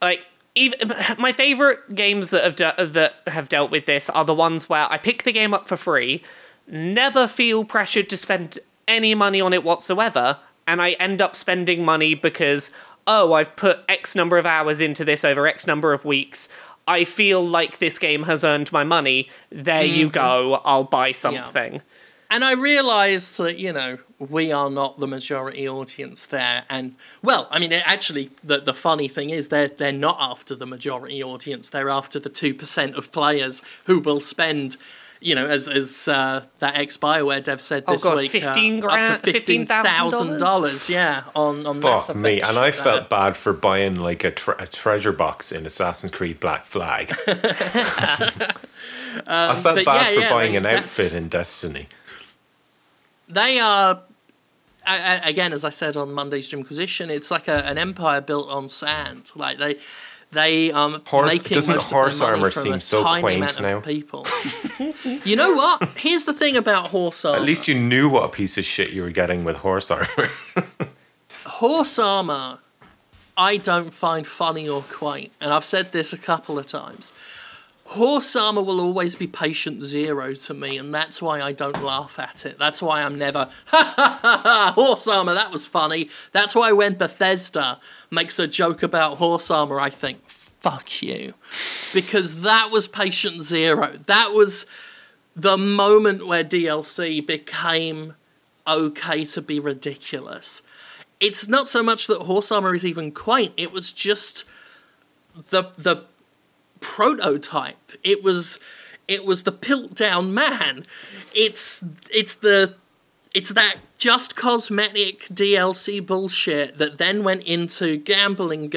like even my favorite games that have de- that have dealt with this are the ones where I pick the game up for free, never feel pressured to spend any money on it whatsoever, and I end up spending money because oh I've put X number of hours into this over X number of weeks. I feel like this game has earned my money. There Mm-hmm. you go. I'll buy something. And I realised that, you know, we are not the majority audience there. And, well, I mean, it- actually, the, the funny thing is they're, they're not after the majority audience. They're after the 2% of players who will spend, you know, as, as uh, that ex Bioware dev said Oh this God, week, 15 uh, grand- up to $15,000, yeah, on, on Mass Fuck me, and I Uh, felt bad for buying like a, tre- a treasure box in Assassin's Creed Black Flag. I felt bad yeah, for yeah, buying like, an outfit in Destiny. they are a- a- again as i said on monday's Jimquisition, it's like a, an empire built on sand like they they um Horse- making doesn't most horse of their armor seem so quaint now? people. You know what? Here's the thing about horse armor. At least you knew what a piece of shit you were getting with horse armor. horse armor i don't find funny or quaint and i've said this a couple of times. Horse armor will always be patient zero to me and that's why i don't laugh at it. That's why i'm never ha ha ha ha horse armor that was funny. That's why when bethesda makes a joke about horse armor i think fuck you. Because that was patient zero. That was the moment where DLC became okay to be ridiculous. It's not so much that Horse Armor is even quaint, it was just the the prototype. It was it was the Piltdown man. It's it's the it's that just cosmetic DLC bullshit that then went into gambling,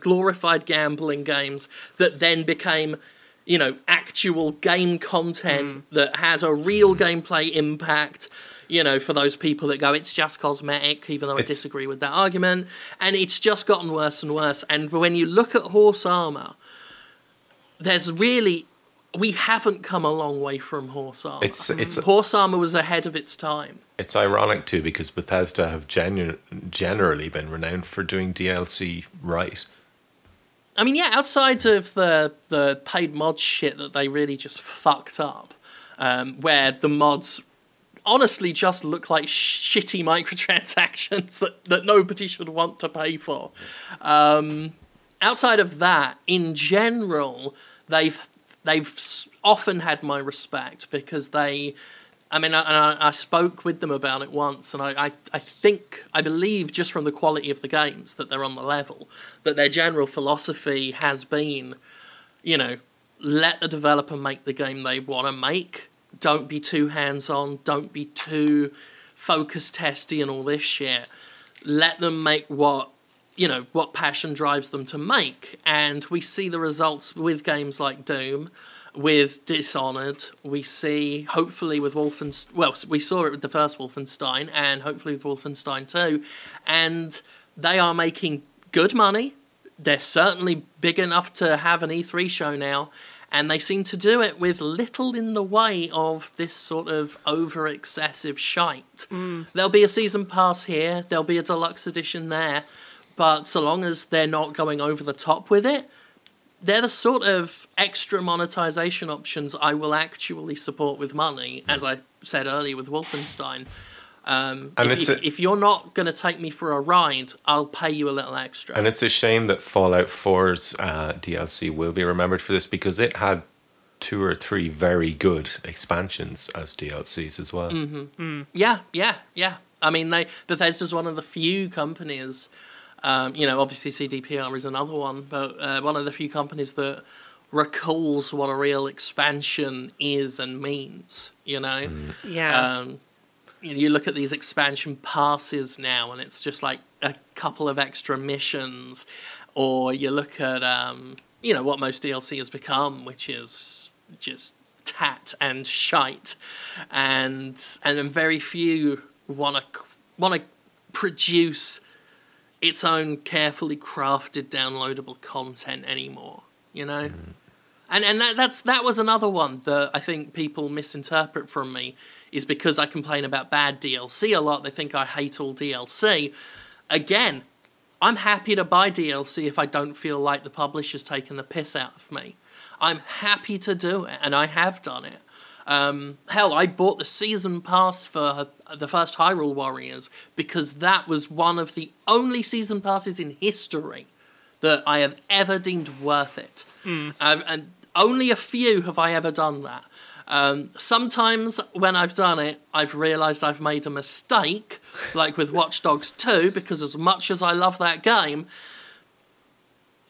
glorified gambling games that then became, you know, actual game content hmm. that has a real gameplay impact. You know, for those people that go, it's just cosmetic, even though I disagree with that argument. And it's just gotten worse and worse. And when you look at Horse Armor, there's really we haven't come a long way from horse armor. It's it's horse armor was ahead of its time. it's ironic too because Bethesda have genu- generally been renowned for doing DLC right. I mean, yeah, outside of the the paid mod shit that they really just fucked up, um, where the mods honestly just look like shitty microtransactions that, that nobody should want to pay for. Um, outside of that, in general, they've they've often had my respect because they. I mean, I, and I, I spoke with them about it once, and I, I, I think, I believe, just from the quality of the games, that they're on the level. That their general philosophy has been, you know, let the developer make the game they want to make. Don't be too hands on. Don't be too focus testy and all this shit. Let them make what you know what passion drives them to make, and we see the results with games like Doom, with Dishonored. We see hopefully with Wolfenstein. Well, we saw it with the first Wolfenstein, and hopefully with Wolfenstein 2, and they are making good money. They're certainly big enough to have an E3 show now, and they seem to do it with little in the way of this sort of over excessive shite. Mm. There'll be a season pass here, there'll be a deluxe edition there, but so long as they're not going over the top with it, they're the sort of extra monetization options I will actually support with money, as I said earlier with Wolfenstein. Um, And if, it's if, a- if you're not going to take me for a ride, I'll pay you a little extra. And it's a shame that Fallout 4's uh, DLC will be remembered for this because it had two or three very good expansions as DLCs as well. Yeah, yeah, yeah. I mean, they Bethesda's one of the few companies. Um, you know, obviously CDPR is another one, but uh, one of the few companies that recalls what a real expansion is and means. You know, Yeah. um, you, know, you look at these expansion passes now, and it's just like a couple of extra missions, or you look at um, you know what most DLC has become, which is just tat and shite, and and then very few want to want to produce its own carefully crafted downloadable content anymore. You know. Mm. And and that, that's that was another one that I think people misinterpret from me is because I complain about bad DLC a lot. They think I hate all DLC. Again, I'm happy to buy DLC if I don't feel like the publisher's taking the piss out of me. I'm happy to do it, and I have done it. Um, hell, I bought the season pass for the first Hyrule Warriors because that was one of the only season passes in history that I have ever deemed worth it. I've, and only a few have I ever done that. Um, sometimes when I've done it, I've realised I've made a mistake, like with Watch Dogs 2, because as much as I love that game,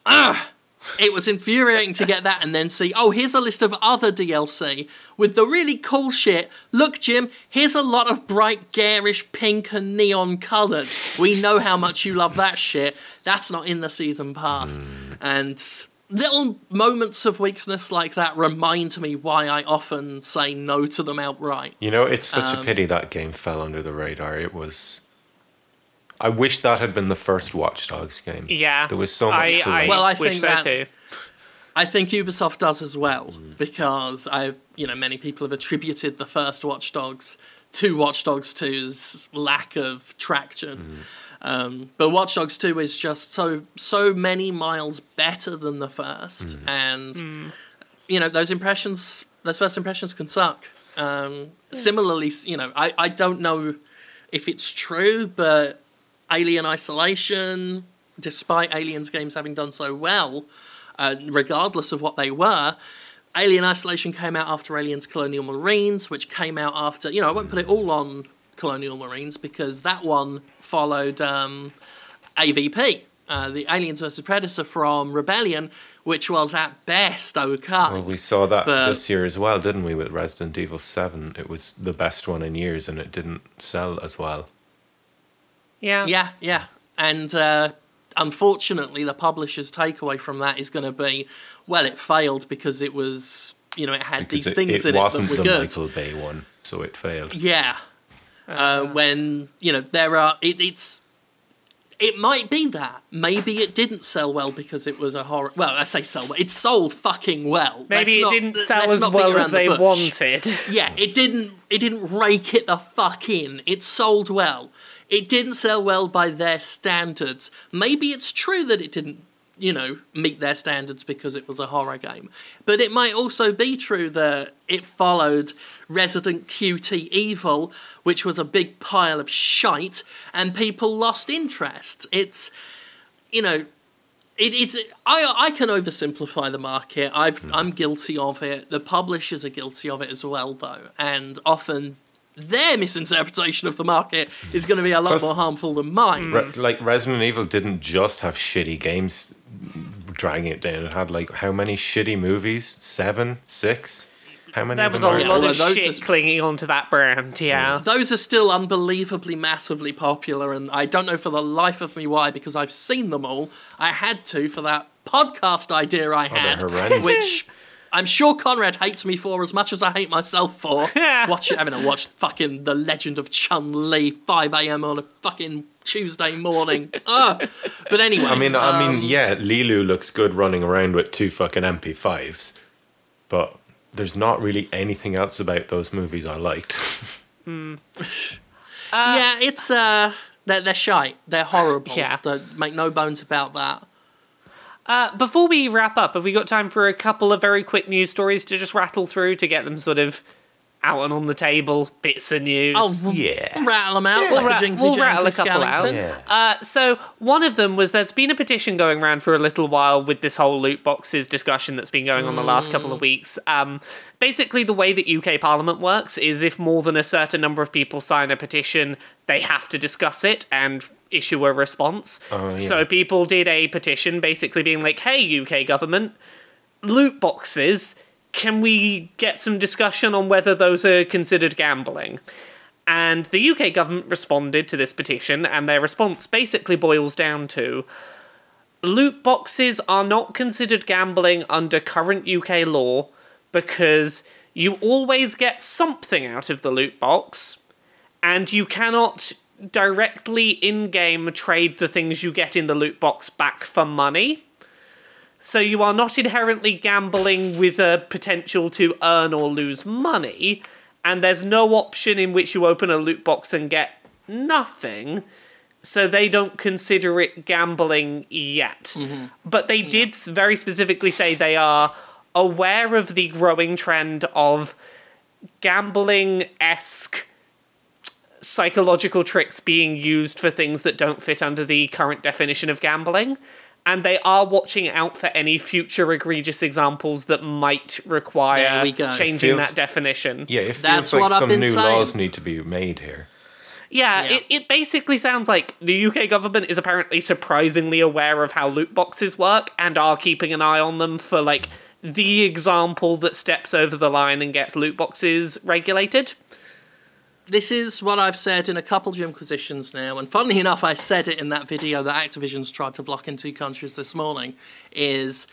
ah, it was infuriating to get that and then see, oh, here's a list of other DLC with the really cool shit. Look, Jim, here's a lot of bright, garish pink and neon colours. We know how much you love that shit. That's not in the season pass. And little moments of weakness like that remind me why I often say no to them outright. You know, it's such a Um, pity that game fell under the radar. It was. I wish that had been the first Watch Dogs game. yeah. There was so much I, to I it. Well, I wish think so that- too. I think Ubisoft does as well mm. because I, you know, many people have attributed the first Watch Dogs to Watch Dogs 2's lack of traction. Mm. Um, but Watch Dogs 2 is just so so many miles better than the first, mm. and you know those impressions, those first impressions can suck. Um, Similarly, you know, I, I don't know if it's true, but Alien Isolation, despite Aliens games having done so well, uh, regardless of what they were. Alien Isolation came out after Aliens Colonial Marines, which came out after, you know, I won't put it all on Colonial Marines because that one followed um, AVP, uh, the Aliens vs. Predator from Rebellion, which was at best okay. Well, we saw that But- this year as well, didn't we? With Resident Evil Seven, it was the best one in years, and it didn't sell as well. Yeah. Yeah, yeah. And uh, unfortunately, the publisher's takeaway from that is going to be, well, it failed because it was, you know, it had Because these it, things it in it that wasn't were the good. Michael Bay one, so it failed. Yeah. Uh, when you know there are, it, it's. It might be that. Maybe it didn't sell well because it was a horror. Well, I say sell well. It sold fucking well. Maybe Let's it not- didn't sell as well as around the they wanted. Yeah, it didn't. It didn't rake it the fuck in. It sold well. It didn't sell well by their standards. Maybe it's true that it didn't, you know, meet their standards because it was a horror game. But it might also be true that it followed Resident QT Evil, which was a big pile of shite, and people lost interest. It's, you know, it, it's I I can oversimplify the market. I've hmm. I'm guilty of it. The publishers are guilty of it as well, though, and often their misinterpretation of the market is going to be a lot Plus- more harmful than mine. Re- like Resident Evil didn't just have shitty games dragging it down. It had like how many shitty movies? Seven, six. How many? There of was them a are? Lot although of those shit are- clinging onto that brand, yeah. Those are still unbelievably massively popular, and I don't know for the life of me why, because I've seen them all. I had to for that podcast idea I oh, had, horrendous. which I'm sure Conrad hates me for as much as I hate myself for. Watch it, having to watch fucking The Legend of Chun Li 5 a.m. on a fucking Tuesday morning. Ugh. But anyway, I mean, I um, mean, yeah, Lilu looks good running around with two fucking MP5s, but there's not really anything else about those movies I liked. yeah, it's uh, they're they're shite. They're horrible. Yeah. Don't make no bones about that. Uh, before we wrap up, have we got time for a couple of very quick news stories to just rattle through to get them sort of out and on the table? Bits of news. Oh, yeah. rattle them out. We'll, ra- we'll rattle a couple out. Yeah. Uh, so one of them was there's been a petition going around for a little while with this whole loot boxes discussion that's been going on the last couple of weeks. Um, basically, the way that UK Parliament works is if more than a certain number of people sign a petition, they have to discuss it and issue a response. Oh, yeah. So people did a petition basically being like, "Hey, UK government, loot boxes." Can we get some discussion on whether those are considered gambling? And the UK government responded to this petition, and their response basically boils down to loot boxes are not considered gambling under current UK law because you always get something out of the loot box, and you cannot directly in game trade the things you get in the loot box back for money. So you are not inherently gambling with a potential to earn or lose money, and there's no option in which you open a loot box and get nothing. So they don't consider it gambling yet. Mm-hmm. But they did s very specifically say they are aware of the growing trend of gambling esque psychological tricks being used for things that don't fit under the current definition of gambling. And they are watching out for any future egregious examples that might require There we go. changing Feels- that definition. Yeah, it feels That's like what some new saying. laws need to be made here. Yeah, Yeah. It, it basically sounds like the UK government is apparently surprisingly aware of how loot boxes work and are keeping an eye on them for like the example that steps over the line and gets loot boxes regulated. This is what I've said in a couple of Jimquisitions now, and funnily enough, I said it in that video that Activision's tried to block in two countries this morning. Is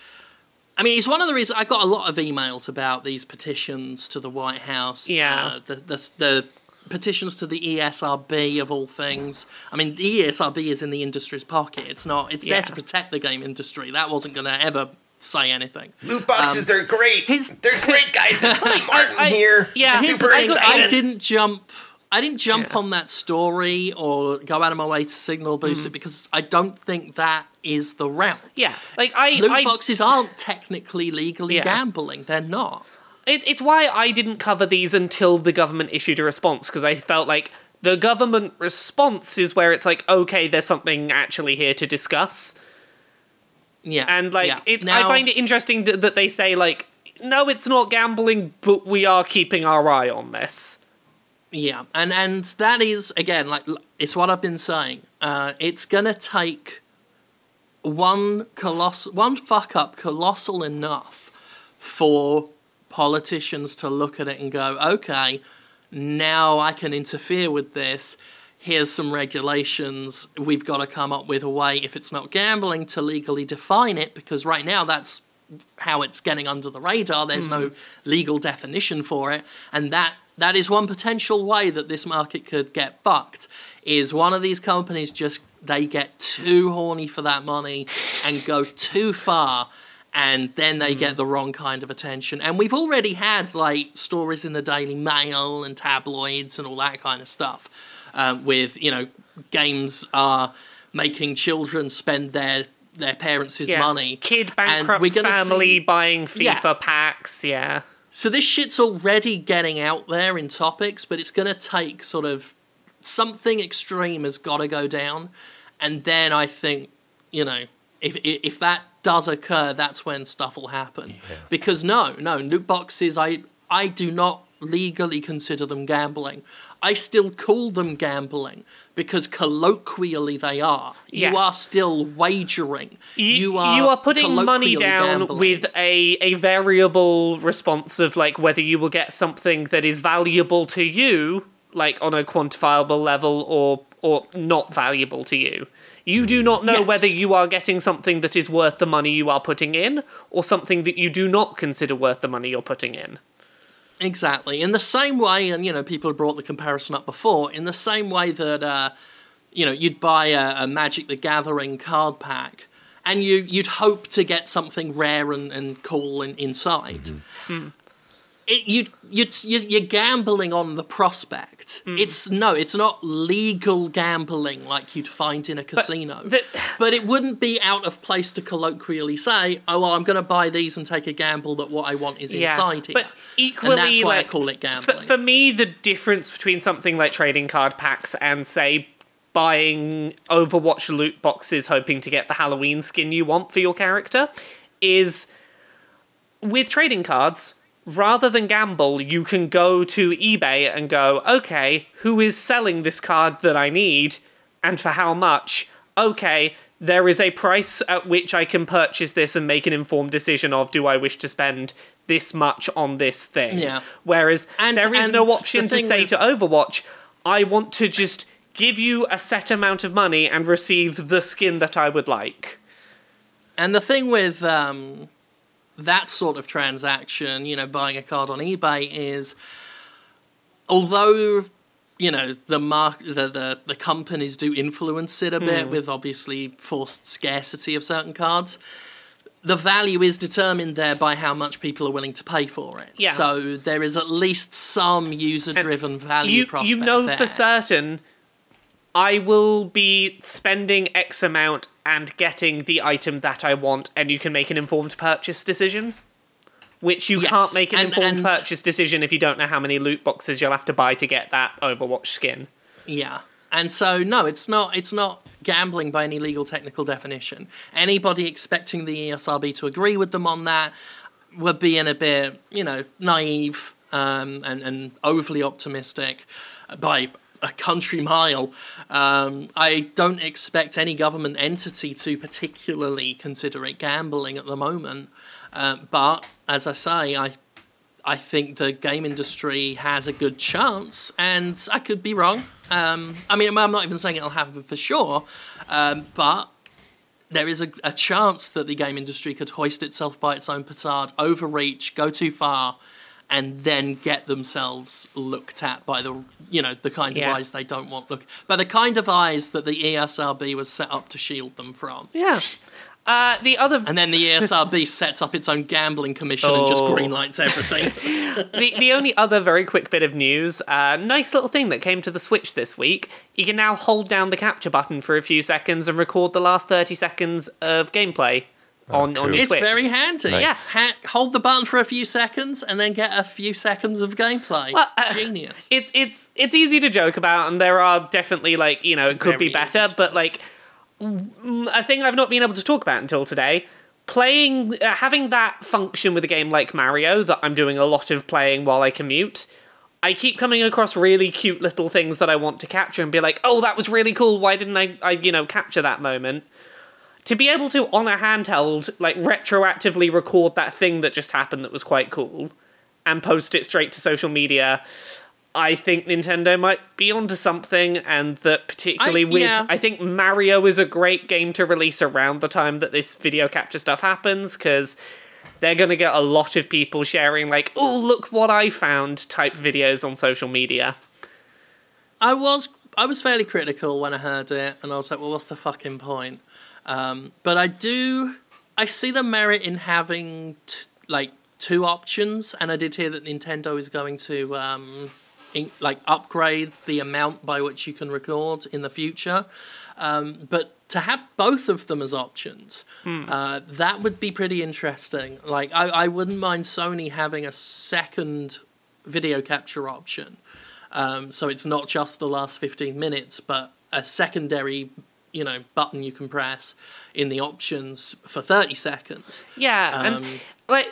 I mean, it's one of the reasons I got a lot of emails about these petitions to the White House. Yeah. uh, the, the the petitions to the ESRB of all things. I mean, the ESRB is in the industry's pocket. It's not. It's Yeah. there to protect the game industry. That wasn't going to ever say anything. Loot boxes, they're great. his- they're great, guys. It's Martin I- here. yeah. Here's super the thing, I didn't jump. I didn't jump Yeah. on that story or go out of my way to signal boost Mm. it because I don't think that is the route. Yeah, like I, Loot I boxes aren't technically legally Yeah. gambling. They're not. It, it's why I didn't cover these until the government issued a response because I felt like the government response is where it's like, okay, there's something actually here to discuss. Yeah, And like, yeah. it, I find it interesting that, that they say like, no, it's not gambling, but we are keeping our eye on this. Yeah, and and that is again like it's what I've been saying. Uh, it's gonna take one colossal, one fuck up colossal enough for politicians to look at it and go, okay, now I can interfere with this. Here's some regulations. We've got to come up with a way, if it's not gambling, to legally define it because right now that's how it's getting under the radar. There's no legal definition for it, and that that is one potential way that this market could get fucked. Is one of these companies just they get too horny for that money and go too far. And then they get the wrong kind of attention. And we've already had like stories in the Daily Mail and tabloids and all that kind of stuff, um, with you know games are making children spend their their parents' Yeah. money. Kid And bankrupts family see- buying FIFA Yeah. packs. Yeah. So this shit's already getting out there in topics, but it's going to take sort of something extreme has got to go down, and then I think you know if if if that does occur, that's when stuff will happen. Because no, no loot boxes, I I do not legally consider them gambling. I still call them gambling because colloquially they are. Yes. You are still wagering. You, you are you are putting money down gambling. with a, a variable response of like whether you will get something that is valuable to you, like on a quantifiable level, or or not valuable to you. You do not know Yes. whether you are getting something that is worth the money you are putting in, or something that you do not consider worth the money you're putting in. Exactly. In the same way, and you know, people have brought the comparison up before. In the same way that uh, you know, you'd buy a, a Magic the Gathering card pack, and you you'd hope to get something rare and, and cool in, inside. It, you you you're gambling on the prospect. Hmm. It's no, it's not legal gambling like you'd find in a casino. the- But it wouldn't be out of place to colloquially say, "Oh, well, I'm going to buy these and take a gamble that what I want is Yeah, inside here." but equally, and that's why like, I call it For, gambling. for me, the difference between something like trading card packs and, say, buying Overwatch loot boxes hoping to get the Halloween skin you want for your character is with trading cards, rather than gamble, you can go to eBay and go, okay, who is selling this card that I need and for how much? Okay, there is a price at which I can purchase this and make an informed decision of do I wish to spend this much on this thing. Yeah. Whereas And- there is and no option to say with- to Overwatch, I want to just give you a set amount of money and receive the skin that I would like. And the thing with um, that sort of transaction, you know, buying a card on eBay is, although you know the mark the, the the companies do influence it a bit hmm. with obviously forced scarcity of certain cards. The value is determined there by how much people are willing to pay for it. Yeah. So there is at least some user-driven value you prospect you know there. for certain I will be spending X amount and getting the item that I want, and you can make an informed purchase decision. Which you Yes, can't make an and- informed and- purchase decision if you don't know how many loot boxes you'll have to buy to get that Overwatch skin. Yeah. And so no, it's not it's not gambling by any legal technical definition. Anybody expecting the ESRB to agree with them on that would be in a bit, you know, naive um, and, and overly optimistic by a country mile. Um, I don't expect any government entity to particularly consider it gambling at the moment. Uh, but as I say, I I think the game industry has a good chance, and I could be wrong. Um, I mean, I'm not even saying it'll happen for sure, um, but there is a, a chance that the game industry could hoist itself by its own petard, overreach, go too far, and then get themselves looked at by the you know the kind Yeah. of eyes they don't want look by the kind of eyes that the ESRB was set up to shield them from. Yeah. Uh, the other And then the ESRB sets up its own gambling commission and just Oh. greenlights everything. the, the only other very quick bit of news, uh, nice little thing that came to the Switch this week. You can now hold down the capture button for a few seconds and record the last 30 seconds of gameplay on, on your It's Switch. very handy. Nice. Yeah, ha- hold the button for a few seconds and then get a few seconds of gameplay. Well, uh, Genius. It's it's it's easy to joke about, and there are definitely like you know it could be better, but like mm, a thing I've not been able to talk about until today. playing uh, having that function with a game like Mario that I'm doing a lot of playing while I commute. I keep coming across really cute little things that I want to capture and be like, "Oh, that was really cool. Why didn't I I you know capture that moment?" To be able to on a handheld like retroactively record that thing that just happened that was quite cool and post it straight to social media. I think Nintendo might be onto something, and that particularly I- with yeah. I think Mario is a great game to release around the time that this video capture stuff happens because they're going to get a lot of people sharing like, "Oh, look what I found" type videos on social media. I was I was fairly critical when I heard it, and I was like, "Well, what's the fucking point?" Um, but I do I see the merit in having t- like two options, and I did hear that Nintendo is going to um, in- like upgrade the amount by which you can record in the future. Um, but to have both of them as options, uh, that would be pretty interesting. Like, I, I wouldn't mind Sony having a second video capture option. Um, so it's not just the last 15 minutes, but a secondary, you know, button you can press in the options for 30 seconds. Yeah, and Um, like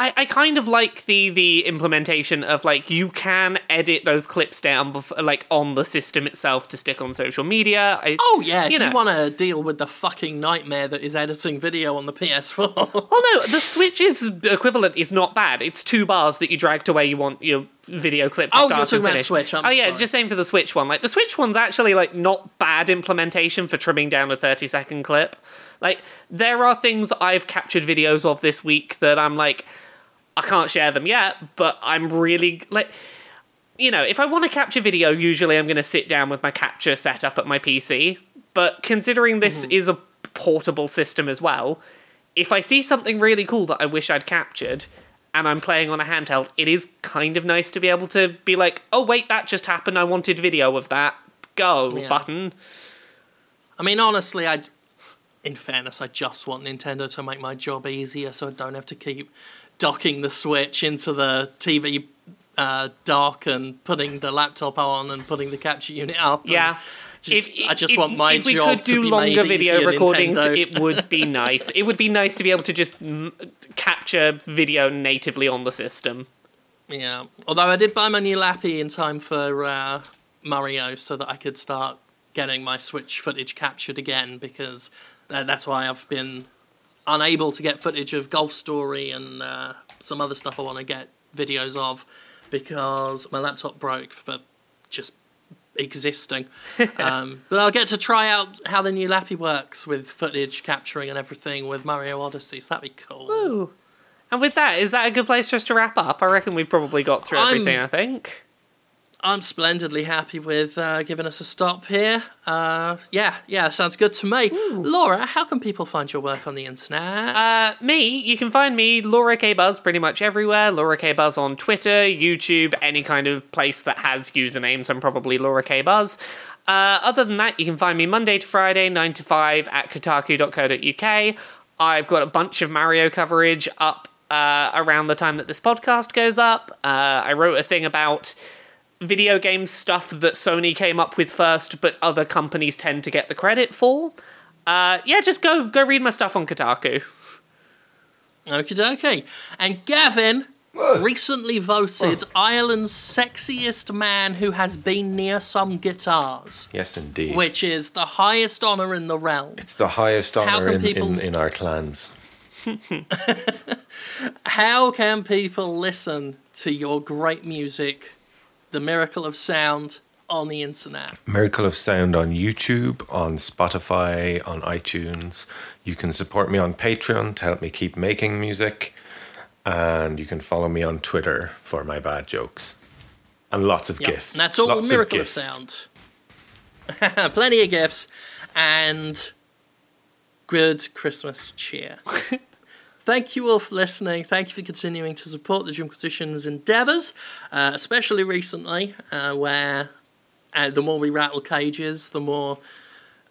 I, I kind of like the the implementation of like you can edit those clips down like on the system itself to stick on social media. I, Oh, yeah, if you you, know. want to deal with the fucking nightmare that is editing video on the PS4. Oh no, the Switch's equivalent is not bad. It's two bars that you drag to where you want your video clip to Oh, start you're talking about. Switch, I'm oh yeah, sorry. just saying for the Switch one. Like the Switch one's actually like not bad implementation for trimming down a 30 second clip. Like there are things I've captured videos of this week that I'm like I can't share them yet, but I'm really like you know, if I want to capture video, usually I'm going to sit down with my capture set up at my PC. But considering this Mm-hmm. is a portable system as well, if I see something really cool that I wish I'd captured and I'm playing on a handheld, it is kind of nice to be able to be like, oh, wait, that just happened. I wanted video of that. Go, Yeah. button. I mean, honestly, I. In fairness, I just want Nintendo to make my job easier, so I don't have to keep docking the Switch into the TV uh, dock and putting the laptop on and putting the capture unit up. Yeah. just- If- I just if- want my if we job could to do be longer made video recordings, it would be nice. it would be nice to be able to just mm, capture video natively on the system. Yeah. Although I did buy my new lappy in time for uh, Mario so that I could start getting my Switch footage captured again because uh, that's why I've been unable to get footage of Golf Story and uh, some other stuff I want to get videos of because my laptop broke for just existing. um, but I'll get to try out how the new lappy works with footage capturing and everything with Mario Odyssey, so that'd be cool. Ooh. And with that, is that a good place just to wrap up? I reckon we've probably got through I'm- everything, I think. I'm splendidly happy with uh, giving us a stop here. Uh, yeah, yeah, sounds good to me. Laura, how can people find your work on the internet? Uh, me, you can find me, Laura K Buzz, pretty much everywhere. Laura K Buzz on Twitter, YouTube, any kind of place that has usernames. I'm probably Laura K Buzz. Uh, other than that, you can find me Monday to Friday, 9 to 5 at kotaku.co.uk. I've got a bunch of Mario coverage up uh, around the time that this podcast goes up. Uh, I wrote a thing about video game stuff that Sony came up with first, but other companies tend to get the credit for. Uh, yeah, just go go read my stuff on Kotaku. Okie dokie. And Gavin recently voted Ireland's sexiest man who has been near some guitars, Yes, indeed. which is the highest honour in the realm. It's the highest How honor can in, people- in, in our clans. How can people listen to your great music, The Miracle of Sound, on the internet? Miracle of Sound on YouTube, on Spotify, on iTunes. You can support me on Patreon to help me keep making music. And you can follow me on Twitter for my bad jokes. And lots of Yep, gifts. and that's all Lots Miracle of, gifts. Sound. Plenty of gifts and good Christmas cheer. Thank you all for listening. Thank you for continuing to support the Dream Jimquisition's endeavours, uh, especially recently, uh, where uh, the more we rattle cages, the more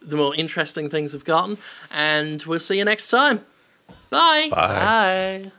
the more interesting things have gotten. And we'll see you next time. Bye. Bye. Bye.